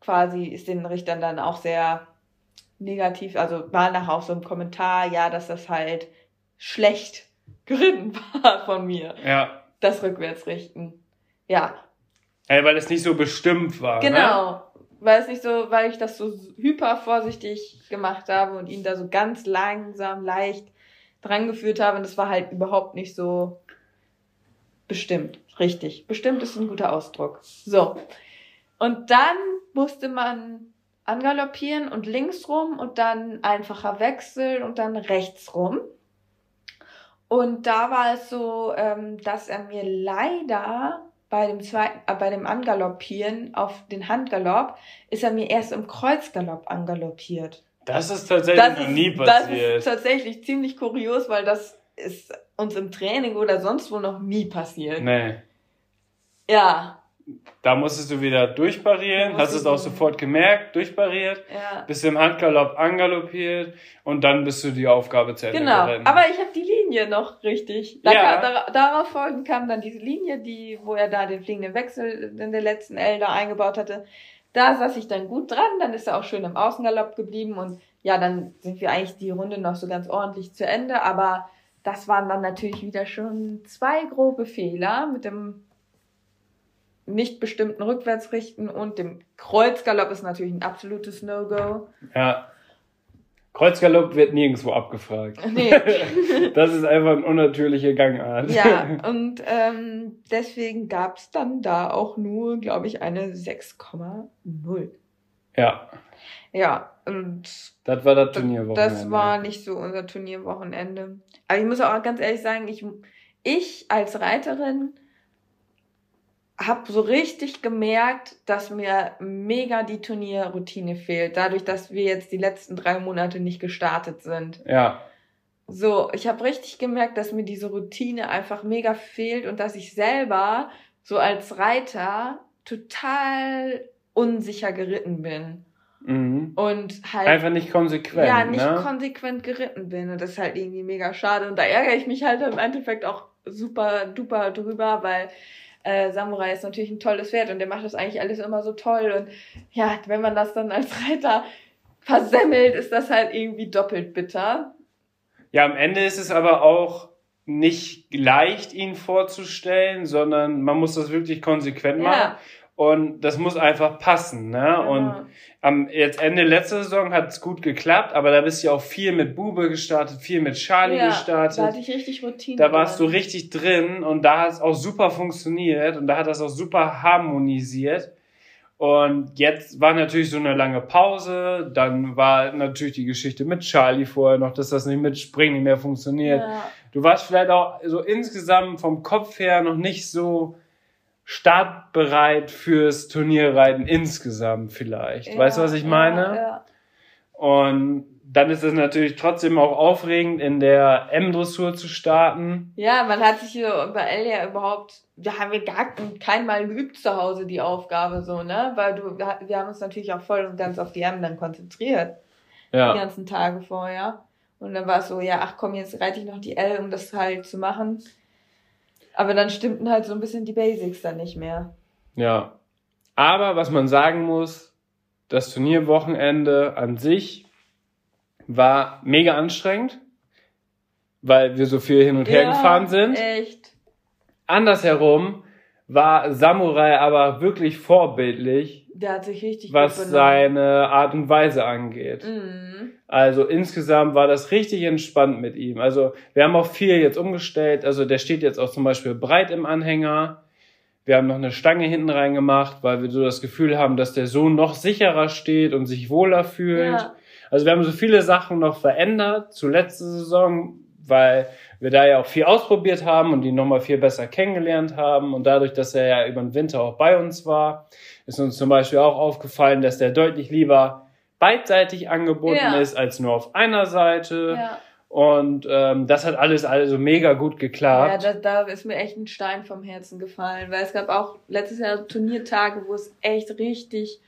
quasi, ist den Richtern dann auch sehr negativ, also war nachher auch so ein Kommentar, ja, dass das halt schlecht geritten war von mir. Ja. Das Rückwärtsrichten. Ja, Ey, weil es nicht so bestimmt war. Ne? Genau. Ne? Weil es nicht so, weil ich das so hyper vorsichtig gemacht habe und ihn da so ganz langsam, leicht dran geführt habe. Und das war halt überhaupt nicht so bestimmt. Richtig. Bestimmt ist ein guter Ausdruck. So. Und dann musste man angaloppieren und links rum und dann einfacher wechseln und dann rechts rum. Und da war es so, ähm, dass er mir leider bei dem zweiten, äh, bei dem Angaloppieren auf den Handgalopp ist er mir erst im Kreuzgalopp angaloppiert. Das ist tatsächlich das noch nie passiert. Das ist tatsächlich ziemlich kurios, weil das ist uns im Training oder sonst wo noch nie passiert. Nee. Ja, da musstest du wieder durchparieren, hast es auch sofort gemerkt, durchpariert, ja. bist im Handgalopp angaloppiert und dann bist du die Aufgabe zu Ende Genau, geritten. aber ich habe die Linie noch richtig. Da ja. Kam, darauf folgend kam dann diese Linie, die, wo er da den fliegenden Wechsel in der letzten L da eingebaut hatte. Da saß ich dann gut dran, dann ist er auch schön im Außengalopp geblieben und ja, dann sind wir eigentlich die Runde noch so ganz ordentlich zu Ende, aber das waren dann natürlich wieder schon zwei grobe Fehler mit dem nicht bestimmten Rückwärtsrichten und dem Kreuzgalopp ist natürlich ein absolutes No-Go. Ja. Kreuzgalopp wird nirgendwo abgefragt. Nee. das ist einfach eine unnatürliche Gangart. Ja, und ähm, deswegen gab es dann da auch nur, glaube ich, eine 6,0. Ja. Ja, und. Das war das Turnierwochenende. Das war nicht so unser Turnierwochenende. Aber ich muss auch ganz ehrlich sagen, ich, ich als Reiterin habe so richtig gemerkt, dass mir mega die Turnierroutine fehlt, dadurch, dass wir jetzt die letzten drei Monate nicht gestartet sind. Ja. So, ich habe richtig gemerkt, dass mir diese Routine einfach mega fehlt und dass ich selber so als Reiter total unsicher geritten bin. Mhm. Und halt. Einfach nicht konsequent. Ja, nicht ne? konsequent geritten bin. Und das ist halt irgendwie mega schade. Und da ärgere ich mich halt im Endeffekt auch super duper drüber, weil äh, Samurai ist natürlich ein tolles Pferd und der macht das eigentlich alles immer so toll. Und ja, wenn man das dann als Reiter versemmelt, ist das halt irgendwie doppelt bitter. Ja, am Ende ist es aber auch nicht leicht, ihn vorzustellen, sondern man muss das wirklich konsequent machen. Ja. Und das muss einfach passen. Ne? Genau. Und am jetzt Ende letzter Saison hat es gut geklappt, aber da bist du ja auch viel mit Bube gestartet, viel mit Charlie ja, gestartet. Da hatte ich richtig Routine. Da warst dran. du richtig drin und da hat es auch super funktioniert und da hat das auch super harmonisiert. Und jetzt war natürlich so eine lange Pause, dann war natürlich die Geschichte mit Charlie vorher noch, dass das nicht mit Springen nicht mehr funktioniert. Ja. Du warst vielleicht auch so insgesamt vom Kopf her noch nicht so startbereit fürs Turnierreiten insgesamt vielleicht. Ja, weißt du, was ich meine? Ja, ja. Und dann ist es natürlich trotzdem auch aufregend, in der M-Dressur zu starten. Ja, man hat sich hier bei Elia überhaupt, wir haben wir gar kein Mal geübt zu Hause die Aufgabe so, ne? Weil du, wir haben uns natürlich auch voll und ganz auf die M dann konzentriert. Ja. Die ganzen Tage vorher. Und dann war es so, ja, ach komm, jetzt reite ich noch die L, um das halt zu machen. Aber dann stimmten halt so ein bisschen die Basics dann nicht mehr. Ja. Aber was man sagen muss, das Turnierwochenende an sich war mega anstrengend, weil wir so viel hin und her Ja, gefahren sind. Echt. Andersherum war Samurai aber wirklich vorbildlich, Der hat sich richtig was seine Art und Weise angeht. Mhm. Also insgesamt war das richtig entspannt mit ihm. Also wir haben auch viel jetzt umgestellt. Also der steht jetzt auch zum Beispiel breit im Anhänger. Wir haben noch eine Stange hinten reingemacht, weil wir so das Gefühl haben, dass der Sohn noch sicherer steht und sich wohler fühlt. Ja. Also wir haben so viele Sachen noch verändert zur letzten Saison, weil wir da ja auch viel ausprobiert haben und ihn nochmal viel besser kennengelernt haben. Und dadurch, dass er ja über den Winter auch bei uns war, ist uns zum Beispiel auch aufgefallen, dass der deutlich lieber beidseitig angeboten Ja. ist als nur auf einer Seite. Ja. Und ähm, das hat alles also mega gut Ja, geklappt. da, da ist mir echt ein Stein vom Herzen gefallen, weil es gab auch letztes Jahr Turniertage, wo es echt richtig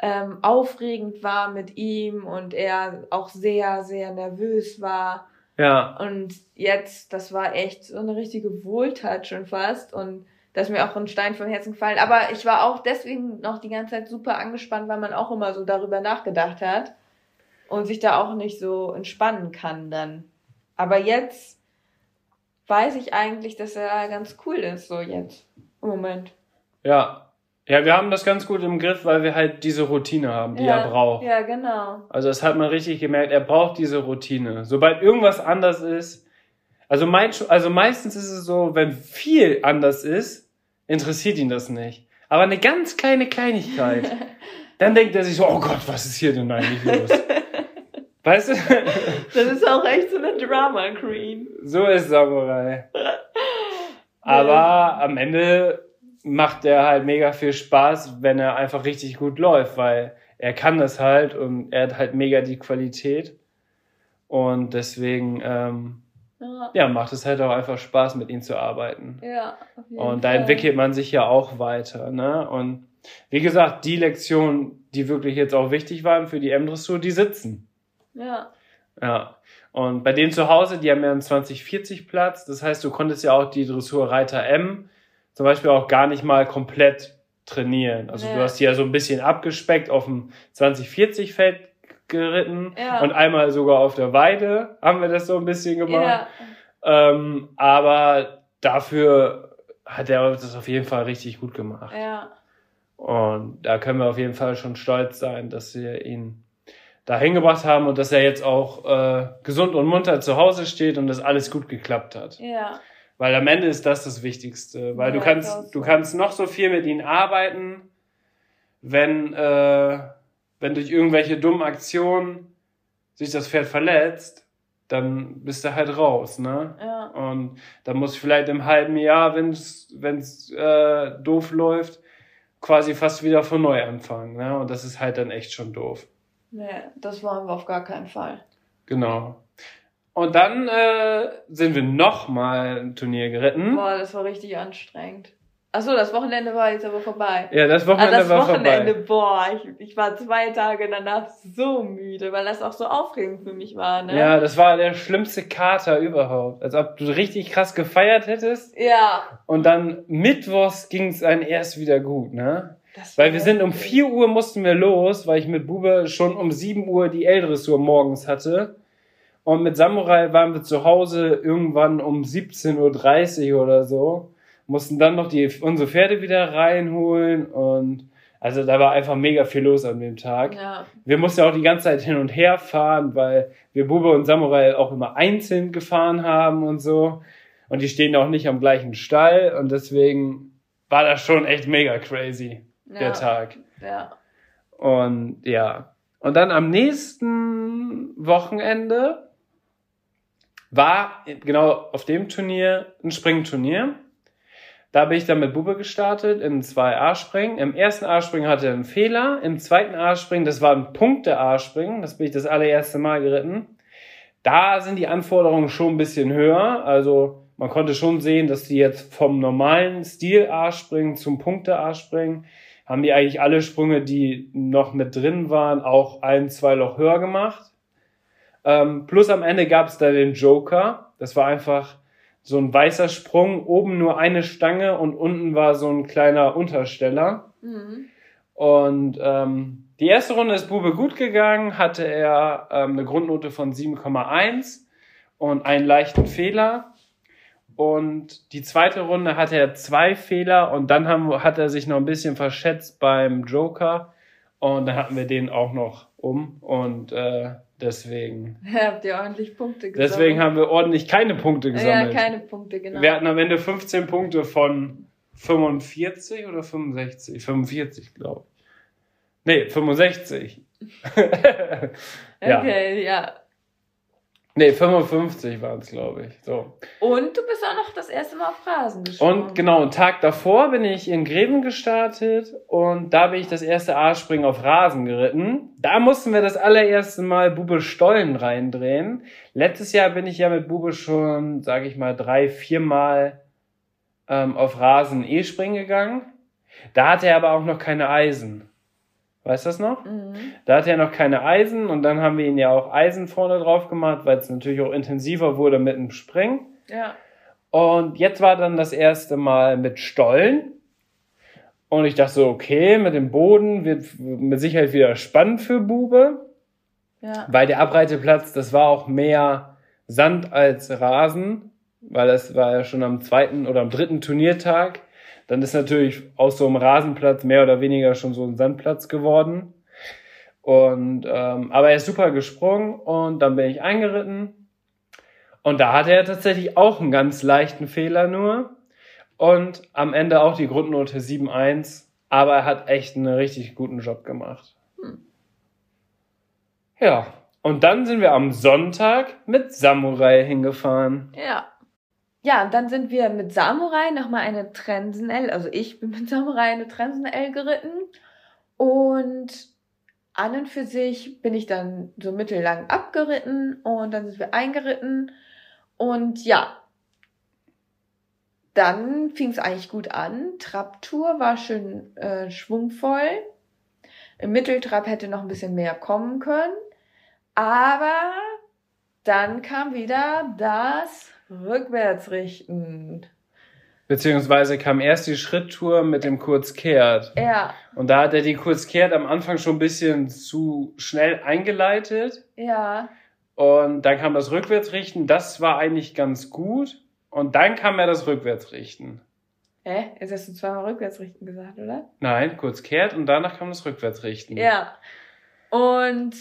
ähm, aufregend war mit ihm und er auch sehr, sehr nervös war. Ja, Und jetzt, das war echt so eine richtige Wohltat schon fast und da ist mir auch ein Stein vom Herzen gefallen. Aber ich war auch deswegen noch die ganze Zeit super angespannt, weil man auch immer so darüber nachgedacht hat und sich da auch nicht so entspannen kann dann. Aber jetzt weiß ich eigentlich, dass er ganz cool ist, so jetzt im Moment. ja. Ja, wir haben das ganz gut im Griff, weil wir halt diese Routine haben, die ja, er braucht. Ja, genau. Also das hat man richtig gemerkt, er braucht diese Routine. Sobald irgendwas anders ist, also, mein, also meistens ist es so, wenn viel anders ist, interessiert ihn das nicht. Aber eine ganz kleine Kleinigkeit, dann denkt er sich so, oh Gott, was ist hier denn eigentlich los? Weißt du? Das ist auch echt so eine Drama Queen. So ist Samurai. Aber am Ende macht er halt mega viel Spaß, wenn er einfach richtig gut läuft, weil er kann das halt und er hat halt mega die Qualität. Und deswegen, ähm, Ja, ja, macht es halt auch einfach Spaß, mit ihm zu arbeiten. ja. auf jeden Und da Fall. entwickelt man sich ja auch weiter, ne? Und wie gesagt, die Lektionen, die wirklich jetzt auch wichtig waren für die M-Dressur, die sitzen. Ja, Ja. Und bei denen zu Hause, die haben ja einen 2040 Platz. Das heißt, du konntest ja auch die Dressur Reiter M zum Beispiel auch gar nicht mal komplett trainieren. Also du Ja. hast die ja so ein bisschen abgespeckt auf dem 2040 Feld geritten Ja. und einmal sogar auf der Weide haben wir das so ein bisschen gemacht. ja, Ähm, aber dafür hat er das auf jeden Fall richtig gut gemacht. ja. Und da können wir auf jeden Fall schon stolz sein, dass wir ihn da hingebracht haben und dass er jetzt auch äh, gesund und munter zu Hause steht und das alles gut geklappt hat. Ja, Weil am Ende ist das das Wichtigste. Weil du Ja, auch kannst, so. du kannst noch so viel mit ihm arbeiten, wenn, äh, wenn durch irgendwelche dummen Aktionen sich das Pferd verletzt, dann bist du halt raus, ne? ja, Und dann muss vielleicht im halben Jahr, wenn es wenn's, äh, doof läuft, quasi fast wieder von neu anfangen. Ne? Und das ist halt dann echt schon doof. nee, das wollen wir auf gar keinen Fall. Genau. Und dann äh, sind wir nochmal ein Turnier geritten. Boah, das war richtig anstrengend. Achso, das Wochenende war jetzt aber vorbei. Ja, das Ah, Wochenende das war Wochenende, vorbei. boah, ich, ich war zwei Tage danach so müde, weil das auch so aufregend für mich war, ne? Ja, das war der schlimmste Kater überhaupt. Als ob du richtig krass gefeiert hättest. Ja. Und dann mittwochs ging es einem erst wieder gut, ne? Weil wir sind um heftig. 4 Uhr mussten wir los, weil ich mit Bube schon um 7 Uhr die L-Dressur morgens hatte. Und mit Samurai waren wir zu Hause irgendwann um 17.30 Uhr oder so. Mussten dann noch die, unsere Pferde wieder reinholen und also da war einfach mega viel los an dem Tag. Ja, Wir mussten auch die ganze Zeit hin und her fahren, weil wir Bube und Samurai auch immer einzeln gefahren haben und so. Und die stehen auch nicht am gleichen Stall und deswegen war das schon echt mega crazy, ja, der Tag. Ja. Und ja. Und dann am nächsten Wochenende war genau auf dem Turnier ein Springturnier. Da bin ich dann mit Bube gestartet in zwei A-Springen. Im ersten A-Springen hatte er einen Fehler. Im zweiten A-Springen, das war ein Punkte-A-Springen. Das bin ich das allererste Mal geritten. Da sind die Anforderungen schon ein bisschen höher. Also man konnte schon sehen, dass die jetzt vom normalen Stil A-Springen zum Punkte A-Springen haben die eigentlich alle Sprünge, die noch mit drin waren, auch ein, zwei Loch höher gemacht. Ähm, plus am Ende gab es da den Joker. Das war einfach so ein weißer Sprung, oben nur eine Stange und unten war so ein kleiner Untersteller. Mhm. Und ähm, die erste Runde ist Bube gut gegangen, hatte er ähm, eine Grundnote von 7,1 und einen leichten Fehler. Und die zweite Runde hatte er zwei Fehler und dann haben, hat er sich noch ein bisschen verschätzt beim Joker und dann hatten wir den auch noch um und äh, deswegen. Habt ihr ordentlich Punkte gesammelt? Deswegen haben wir ordentlich keine Punkte gesammelt. Ja, keine Punkte, genau. Wir hatten am Ende 15 Punkte von 45 oder 65? 45, glaube ich. Nee, 65. ja. Okay, ja. Nee, 55 waren es, glaube ich. So. Und du bist auch noch das erste Mal auf Rasen gesprungen. Und genau, einen Tag davor bin ich in Greven gestartet und da bin ich das erste A-Springen auf Rasen geritten. Da mussten wir das allererste Mal Bube Stollen reindrehen. Letztes Jahr bin ich ja mit Bube schon, sage ich mal, drei, viermal ähm, auf Rasen E-Springen gegangen. Da hatte er aber auch noch keine Eisen. Weißt du das noch? Mhm. Da hatte er noch keine Eisen und dann haben wir ihn ja auch Eisen vorne drauf gemacht, weil es natürlich auch intensiver wurde mit dem Springen. Ja. Und jetzt war dann das erste Mal mit Stollen. Und ich dachte so, okay, mit dem Boden wird mit Sicherheit wieder spannend für Bube. Ja. Weil der Abreiteplatz, das war auch mehr Sand als Rasen, weil das war ja schon am zweiten oder am dritten Turniertag. Dann ist natürlich aus so einem Rasenplatz mehr oder weniger schon so ein Sandplatz geworden. Und ähm, aber er ist super gesprungen und dann bin ich eingeritten. Und da hatte er tatsächlich auch einen ganz leichten Fehler nur. Und am Ende auch die Grundnote 7,1. Aber er hat echt einen richtig guten Job gemacht. Hm. Ja, und dann sind wir am Sonntag mit Samurai hingefahren. Ja. Ja, und dann sind wir mit Samurai nochmal eine Trensen L, also ich bin mit Samurai eine Trensen L geritten. Und an und für sich bin ich dann so mittellang abgeritten und dann sind wir eingeritten. Und ja, dann fing es eigentlich gut an. Trabtour war schön äh, schwungvoll. Im Mitteltrab hätte noch ein bisschen mehr kommen können. Aber dann kam wieder das Rückwärtsrichten. Beziehungsweise kam erst die Schritttour mit dem Kurzkehrt. Ja, Und da hat er die Kurzkehrt am Anfang schon ein bisschen zu schnell eingeleitet. ja, Und dann kam das Rückwärtsrichten. Das war eigentlich ganz gut. Und dann kam ja das Rückwärtsrichten. Hä? Jetzt hast du zweimal Rückwärtsrichten gesagt, oder? Nein, Kurzkehrt und danach kam das Rückwärtsrichten. Ja. Und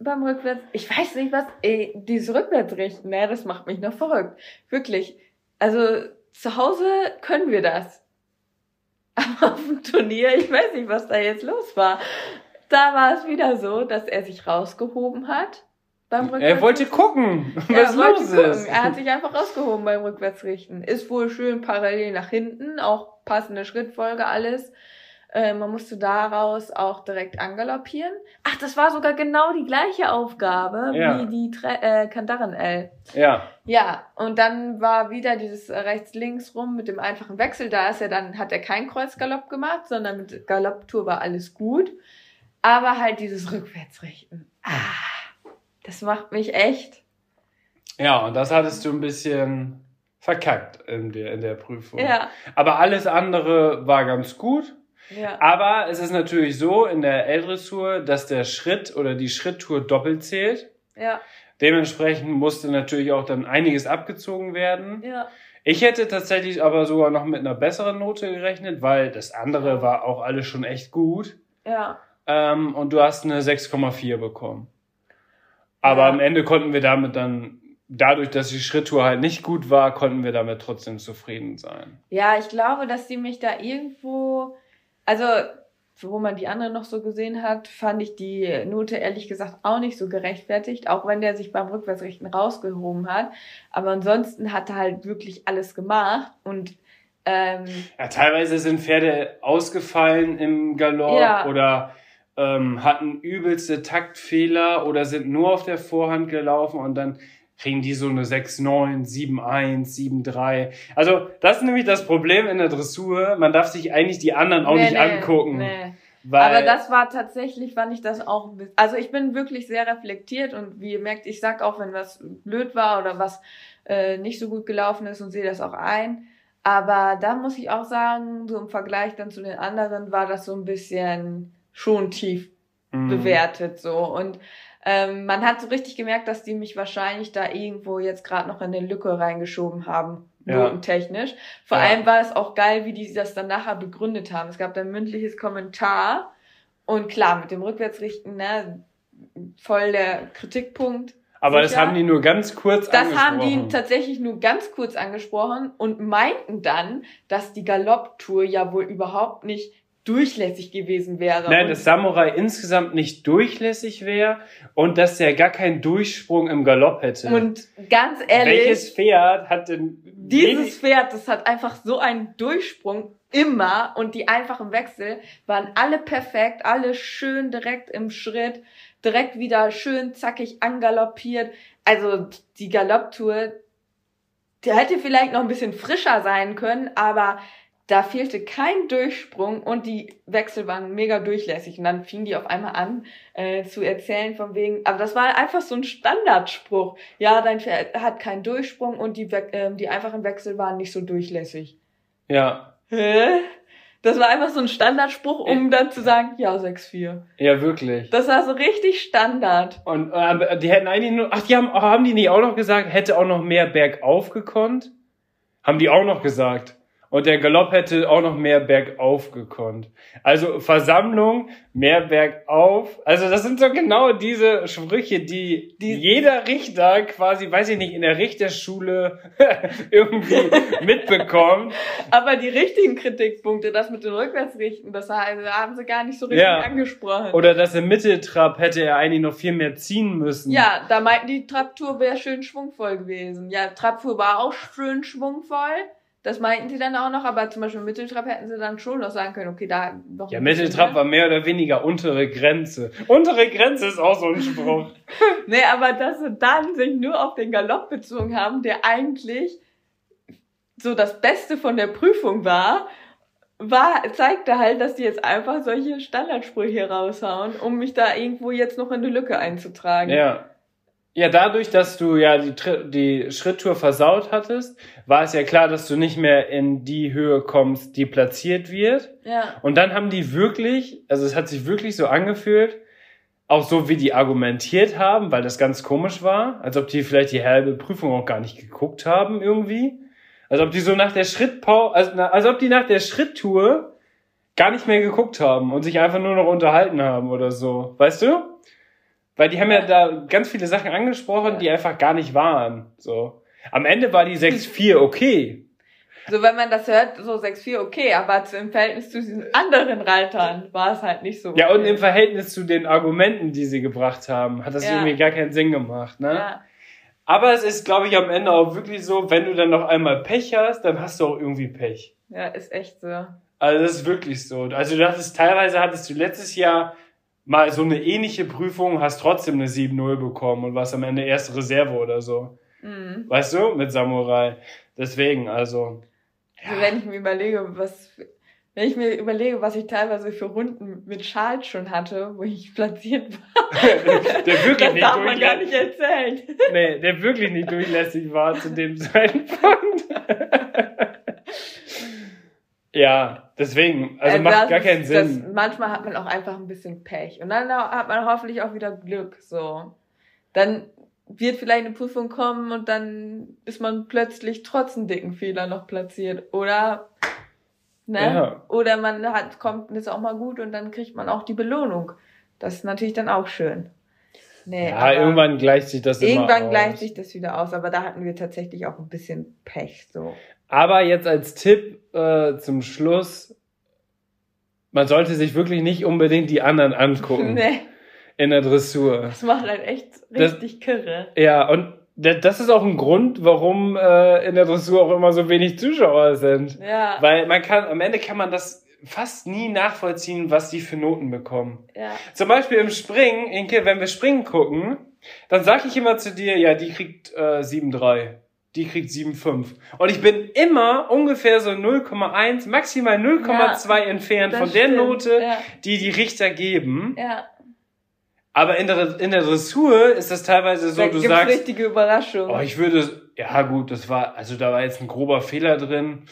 beim Rückwärts, ich weiß nicht was, ey, dieses Rückwärtsrichten, ne, das macht mich noch verrückt. Wirklich. Also, zu Hause können wir das. Aber auf dem Turnier, ich weiß nicht, was da jetzt los war. Da war es wieder so, dass er sich rausgehoben hat. Beim Er wollte Rückwärtsrichten. gucken, was wollte los gucken. ist. Er hat sich einfach rausgehoben beim Rückwärtsrichten. Ist wohl schön parallel nach hinten, auch passende Schrittfolge, alles. Äh, man musste daraus auch direkt angaloppieren. Ach, das war sogar genau die gleiche Aufgabe Ja. wie die Tre äh, Kandaren-L. Ja, Ja, und dann war wieder dieses rechts-links rum mit dem einfachen Wechsel. Da ist er dann, hat er kein Kreuzgalopp gemacht, sondern mit Galopptour war alles gut. Aber halt dieses Rückwärtsrichten. Ah, das macht mich echt. ja, und das hattest du ein bisschen verkackt in der, in der Prüfung. Ja, Aber alles andere war ganz gut. Ja. Aber es ist natürlich so in der L-Dressur, dass der Schritt oder die Schritttour doppelt zählt. Ja, Dementsprechend musste natürlich auch dann einiges abgezogen werden. ja. Ich hätte tatsächlich aber sogar noch mit einer besseren Note gerechnet, weil das andere war auch alles schon echt gut. Ja, Ähm, und du hast eine 6,4 bekommen. Aber Ja. am Ende konnten wir damit dann, dadurch, dass die Schritttour halt nicht gut war, konnten wir damit trotzdem zufrieden sein. ja, ich glaube, dass die mich da irgendwo, also wo man die andere noch so gesehen hat, fand ich die Note ehrlich gesagt auch nicht so gerechtfertigt, auch wenn der sich beim Rückwärtsrichten rausgehoben hat. Aber ansonsten hat er halt wirklich alles gemacht und ähm, Ja, teilweise sind Pferde ausgefallen im Galopp Ja. oder ähm, hatten übelste Taktfehler oder sind nur auf der Vorhand gelaufen und dann kriegen die so eine 6-9, 7-1, 7-3. Also das ist nämlich das Problem in der Dressur. Man darf sich eigentlich die anderen auch nee, nicht nee, angucken. Nee. Weil Aber das war tatsächlich, fand ich das auch, also ich bin wirklich sehr reflektiert und wie ihr merkt, ich sag auch, wenn was blöd war oder was äh, nicht so gut gelaufen ist und sehe das auch ein. Aber da muss ich auch sagen, so im Vergleich dann zu den anderen war das so ein bisschen schon tief mhm. bewertet so und ähm, man hat so richtig gemerkt, dass die mich wahrscheinlich da irgendwo jetzt gerade noch in eine Lücke reingeschoben haben, ja. notentechnisch. Vor ja. allem war es auch geil, wie die das dann nachher begründet haben. Es gab dann mündliches Kommentar und klar, mit dem Rückwärtsrichten, ne, voll der Kritikpunkt. Aber sicher. das haben die nur ganz kurz das angesprochen. Das haben die tatsächlich nur ganz kurz angesprochen und meinten dann, dass die Galopptour ja wohl überhaupt nicht durchlässig gewesen wäre. Nein, dass Samurai insgesamt nicht durchlässig wäre und dass er gar keinen Durchsprung im Galopp hätte. Und ganz ehrlich. Welches Pferd hat denn. Dieses Pferd, das hat einfach so einen Durchsprung immer und die einfachen Wechsel waren alle perfekt, alle schön direkt im Schritt, direkt wieder schön zackig angaloppiert. Also die Galopptour, der hätte vielleicht noch ein bisschen frischer sein können, aber da fehlte kein Durchsprung und die Wechsel waren mega durchlässig. Und dann fingen die auf einmal an äh, zu erzählen von wegen, aber das war einfach so ein Standardspruch. Ja, dein Pferd hat keinen Durchsprung und die, äh, die einfachen Wechsel waren nicht so durchlässig. Ja. Hä? Das war einfach so ein Standardspruch, um dann zu sagen, ja, 6-4. Ja, wirklich. Das war so richtig Standard. Und äh, die hätten eigentlich nur, ach, die haben, haben die nicht auch noch gesagt, hätte auch noch mehr bergauf gekonnt? Haben die auch noch gesagt und der Galopp hätte auch noch mehr bergauf gekonnt. Also Versammlung, mehr bergauf. Also das sind so genau diese Sprüche, die, die jeder Richter quasi, weiß ich nicht, in der Richterschule irgendwie mitbekommt. Aber die richtigen Kritikpunkte, das mit den Rückwärtsrichten, das haben sie gar nicht so richtig ja. angesprochen. Oder das im Mitteltrab hätte er eigentlich noch viel mehr ziehen müssen. Ja, da meinten die Trabtour wäre schön schwungvoll gewesen. Ja, Trabtour war auch schön schwungvoll. Das meinten sie dann auch noch, aber zum Beispiel Mitteltrap hätten sie dann schon noch sagen können, okay, da noch. Ja, Mitteltrap war mehr oder weniger untere Grenze. Untere Grenze ist auch so ein Spruch. nee, aber dass sie dann sich nur auf den Galopp bezogen haben, der eigentlich so das Beste von der Prüfung war, war, zeigte halt, dass die jetzt einfach solche Standardsprüche raushauen, um mich da irgendwo jetzt noch in eine Lücke einzutragen. Ja. Ja, dadurch, dass du ja die, die Schritttour versaut hattest, war es ja klar, dass du nicht mehr in die Höhe kommst, die platziert wird. Ja. Und dann haben die wirklich, also es hat sich wirklich so angefühlt, auch so wie die argumentiert haben, weil das ganz komisch war, als ob die vielleicht die halbe Prüfung auch gar nicht geguckt haben irgendwie. Als ob die so nach der Schrittpause, also, als ob die nach der Schritttour gar nicht mehr geguckt haben und sich einfach nur noch unterhalten haben oder so. Weißt du? Weil die haben ja da ganz viele Sachen angesprochen, die einfach gar nicht waren. So. Am Ende war die 6-4 okay. So, wenn man das hört, so 6-4 okay, aber im Verhältnis zu diesen anderen Reitern war es halt nicht so. Okay. Ja, und im Verhältnis zu den Argumenten, die sie gebracht haben, hat das ja. irgendwie gar keinen Sinn gemacht, ne? Ja. Aber es ist, glaube ich, am Ende auch wirklich so, wenn du dann noch einmal Pech hast, dann hast du auch irgendwie Pech. Ja, ist echt so. Also das ist wirklich so. Also du hattest, teilweise hattest du letztes Jahr mal so eine ähnliche Prüfung, hast trotzdem eine 7-0 bekommen und warst am Ende erste Reserve oder so. Mhm. Weißt du, mit Samurai. Deswegen, also. also wenn ich mir überlege, was, wenn ich mir überlege, was ich teilweise für Runden mit Charles schon hatte, wo ich platziert war. der wirklich das nicht darf man gar nicht erzählen. nee, der wirklich nicht durchlässig war zu dem Zeitpunkt. Ja, deswegen, also äh, macht gar keinen Sinn. Das, manchmal hat man auch einfach ein bisschen Pech und dann hat man hoffentlich auch wieder Glück, so. Dann wird vielleicht eine Prüfung kommen und dann ist man plötzlich trotz einem dicken Fehler noch platziert oder ne? Ja. Oder man hat kommt ist auch mal gut und dann kriegt man auch die Belohnung. Das ist natürlich dann auch schön. Nee, ja, irgendwann gleicht sich das irgendwann immer Irgendwann gleicht sich das wieder aus, aber da hatten wir tatsächlich auch ein bisschen Pech so. Aber jetzt als Tipp äh, zum Schluss, man sollte sich wirklich nicht unbedingt die anderen angucken. nee. In der Dressur. Das macht halt echt richtig das, kirre. Ja, und das ist auch ein Grund, warum äh, in der Dressur auch immer so wenig Zuschauer sind. Ja. Weil man kann, am Ende kann man das fast nie nachvollziehen, was die für Noten bekommen. Ja. Zum Beispiel im Springen, Inke, wenn wir Springen gucken, dann sage ich immer zu dir, ja, die kriegt äh, 7,3. Die kriegt 7,5. Und ich bin immer ungefähr so 0,1, maximal 0,2 ja, entfernt von der stimmt. Note, ja. die die Richter geben. Ja. Aber in der, in der Dressur ist das teilweise so, da du sagst. richtige Überraschung. Oh, ich würde, ja gut, das war, also da war jetzt ein grober Fehler drin.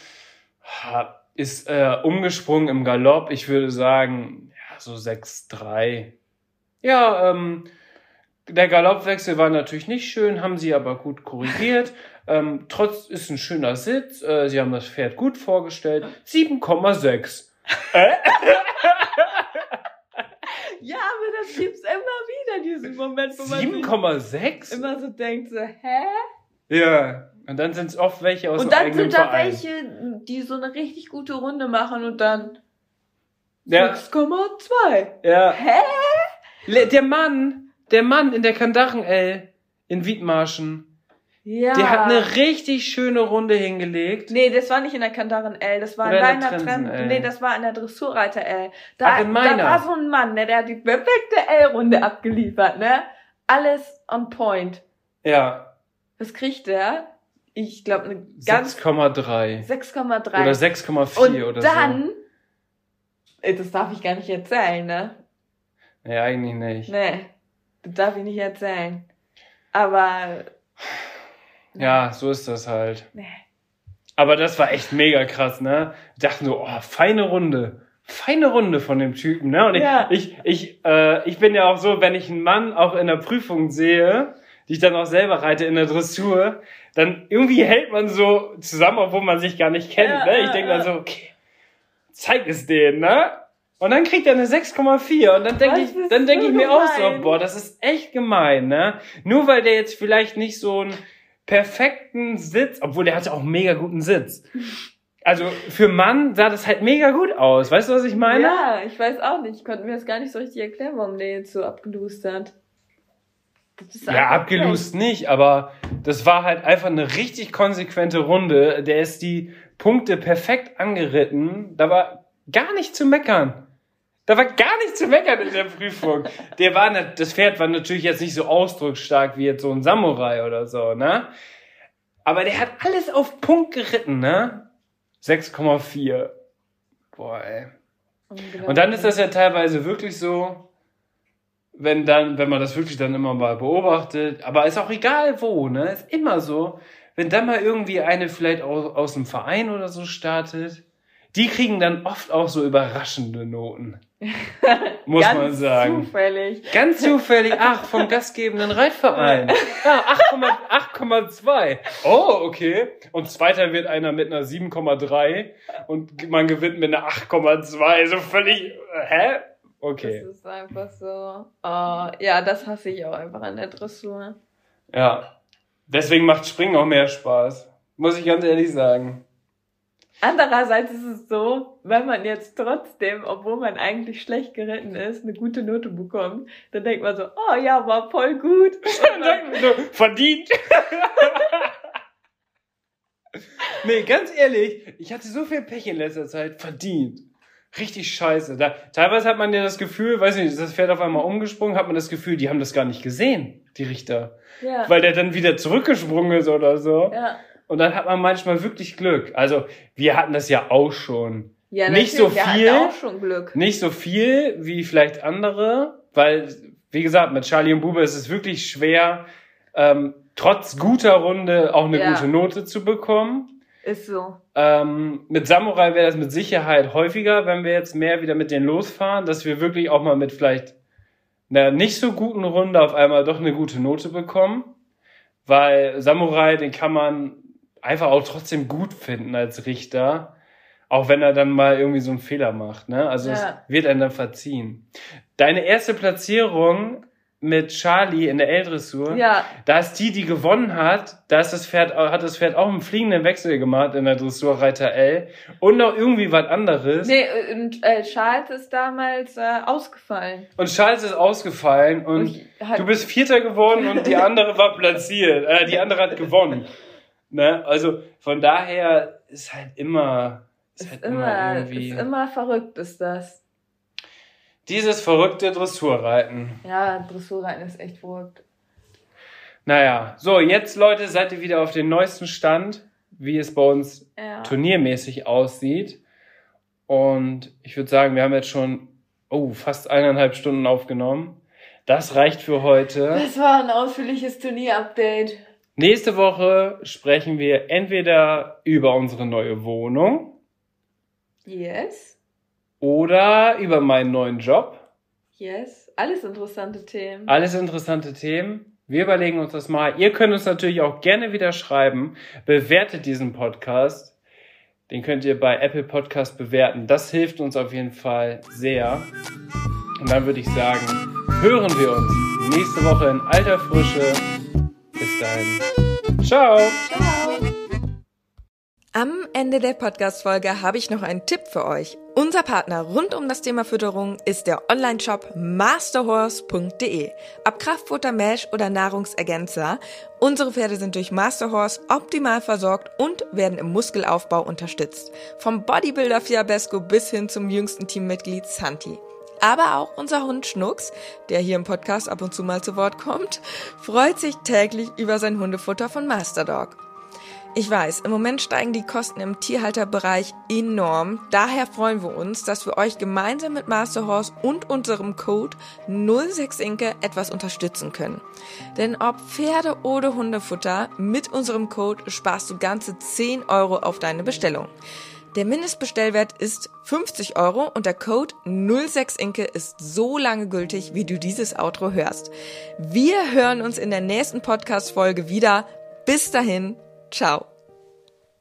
Ist äh, umgesprungen im Galopp. Ich würde sagen, ja, so 6,3. Ja, ähm, der Galoppwechsel war natürlich nicht schön, haben sie aber gut korrigiert. ähm, trotz ist ein schöner Sitz. Äh, sie haben das Pferd gut vorgestellt. 7,6. äh? ja, aber das gibt's immer wieder, diesen Moment, wo man 7,6? immer so denkt, so, hä? Ja, und dann sind es oft welche aus Und dann sind da Verein. welche, die so eine richtig gute Runde machen und dann ja. 6,2. Ja. Hä? Der Mann, der Mann in der Kandaren, L in Wiedmarschen. Ja. Der hat eine richtig schöne Runde hingelegt. Nee, das war nicht in der Kandaren L, das war Oder in deiner Trensen. Nee, das war in der Dressurreiter L. Da, Ach, in meiner. da war so ein Mann, ne, der hat die perfekte L-Runde abgeliefert, ne? Alles on point. Ja. Was kriegt der? Ich glaube, eine ganz. 6,3. 6,3. Oder 6,4 oder so. dann, das darf ich gar nicht erzählen, ne? Nee, eigentlich nicht. Nee. Das darf ich nicht erzählen. Aber. Ja, so ist das halt. Nee. Aber das war echt mega krass, ne? Ich dachte nur, oh, feine Runde. Feine Runde von dem Typen, ne? Und ich, ja. ich, ich, äh, ich bin ja auch so, wenn ich einen Mann auch in der Prüfung sehe, die ich dann auch selber reite in der Dressur, dann irgendwie hält man so zusammen, obwohl man sich gar nicht kennt, ja, ne? Ich denke dann so, okay, zeig es denen, ne? Und dann kriegt er eine 6,4 und dann denke ich, dann denke so ich mir gemein. auch so, boah, das ist echt gemein, ne? Nur weil der jetzt vielleicht nicht so einen perfekten Sitz, obwohl der hatte auch einen mega guten Sitz. Also für Mann sah das halt mega gut aus. Weißt du, was ich meine? Ja, ich weiß auch nicht. Ich konnte mir das gar nicht so richtig erklären, warum der jetzt so abgelust hat. Ja, abgelust nicht, aber das war halt einfach eine richtig konsequente Runde. Der ist die Punkte perfekt angeritten. Da war gar nicht zu meckern. Da war gar nichts zu meckern in der Prüfung. Der war, das Pferd war natürlich jetzt nicht so ausdrucksstark wie jetzt so ein Samurai oder so, ne? Aber der hat alles auf Punkt geritten, ne? 6,4. Boah, ey. Und dann ist das ja teilweise wirklich so, wenn dann, wenn man das wirklich dann immer mal beobachtet, aber ist auch egal wo, ne? Ist immer so, wenn dann mal irgendwie eine vielleicht aus, aus dem Verein oder so startet, die kriegen dann oft auch so überraschende Noten. Muss man sagen. Ganz zufällig. Ganz zufällig. Ach, vom gastgebenden Reitverein. Ja, 8,2. Oh, okay. Und zweiter wird einer mit einer 7,3 und man gewinnt mit einer 8,2. So völlig, hä? Okay. Das ist einfach so. Oh, ja, das hasse ich auch einfach an der Dressur. Ja. Deswegen macht Springen auch mehr Spaß. Muss ich ganz ehrlich sagen. Andererseits ist es so, wenn man jetzt trotzdem, obwohl man eigentlich schlecht geritten ist, eine gute Note bekommt, dann denkt man so, oh ja, war voll gut. Verdient. nee, ganz ehrlich, ich hatte so viel Pech in letzter Zeit. Verdient. Richtig scheiße. Da, teilweise hat man ja das Gefühl, weiß nicht, das Pferd auf einmal umgesprungen, hat man das Gefühl, die haben das gar nicht gesehen, die Richter. Ja. Weil der dann wieder zurückgesprungen ist oder so. Ja. Und dann hat man manchmal wirklich Glück. Also wir hatten das ja auch schon. Ja, nicht so viel. Auch schon Glück. Nicht so viel wie vielleicht andere, weil wie gesagt mit Charlie und Bube ist es wirklich schwer, ähm, trotz guter Runde auch eine ja. gute Note zu bekommen. Ist so. Ähm, mit Samurai wäre das mit Sicherheit häufiger, wenn wir jetzt mehr wieder mit denen losfahren, dass wir wirklich auch mal mit vielleicht einer nicht so guten Runde auf einmal doch eine gute Note bekommen. Weil Samurai, den kann man einfach auch trotzdem gut finden als Richter, auch wenn er dann mal irgendwie so einen Fehler macht. Ne? Also ja. es wird einem dann verziehen. Deine erste Platzierung mit Charlie in der L-Dressur, ja. da ist die, die gewonnen hat, da ist das Pferd, hat das Pferd auch einen fliegenden Wechsel gemacht in der Dressurreiter L und noch irgendwie was anderes. Nee, und äh, Charles ist damals äh, ausgefallen. Und Charles ist ausgefallen und, und du bist Vierter geworden und die andere war platziert, äh, die andere hat gewonnen. Ne? Also von daher ist halt immer, ist, ist halt immer, irgendwie. Ist immer verrückt, ist das. Dieses verrückte Dressurreiten. Ja, Dressurreiten ist echt verrückt. Naja, so, jetzt Leute, seid ihr wieder auf dem neuesten Stand, wie es bei uns Ja. turniermäßig aussieht. Und ich würde sagen, wir haben jetzt schon oh, fast eineinhalb Stunden aufgenommen. Das reicht für heute. Das war ein ausführliches Turnier-Update. Nächste Woche sprechen wir entweder über unsere neue Wohnung Yes. oder über meinen neuen Job. Yes. Alles interessante Themen. Alles interessante Themen. Wir überlegen uns das mal. Ihr könnt uns natürlich auch gerne wieder schreiben. Bewertet diesen Podcast. Den könnt ihr bei Apple Podcast bewerten. Das hilft uns auf jeden Fall sehr. Und dann würde ich sagen, hören wir uns nächste Woche in alter Frische. Bis dahin. Ciao. Ciao. Am Ende der Podcast-Folge habe ich noch einen Tipp für euch. Unser Partner rund um das Thema Fütterung ist der Online-Shop masterhorse.de. Ob Kraftfutter, Mesh oder Nahrungsergänzer, unsere Pferde sind durch Masterhorse optimal versorgt und werden im Muskelaufbau unterstützt. Vom Bodybuilder Fiabesco bis hin zum jüngsten Teammitglied Santi. Aber auch unser Hund Schnucks, der hier im Podcast ab und zu mal zu Wort kommt, freut sich täglich über sein Hundefutter von Masterdog. Ich weiß, im Moment steigen die Kosten im Tierhalterbereich enorm. Daher freuen wir uns, dass wir euch gemeinsam mit Masterhorse und unserem Code 06inke etwas unterstützen können. Denn ob Pferde oder Hundefutter, mit unserem Code sparst du ganze 10 Euro auf deine Bestellung. Der Mindestbestellwert ist 50 Euro und der Code 06inke ist so lange gültig, wie du dieses Outro hörst. Wir hören uns in der nächsten Podcast-Folge wieder. Bis dahin, ciao.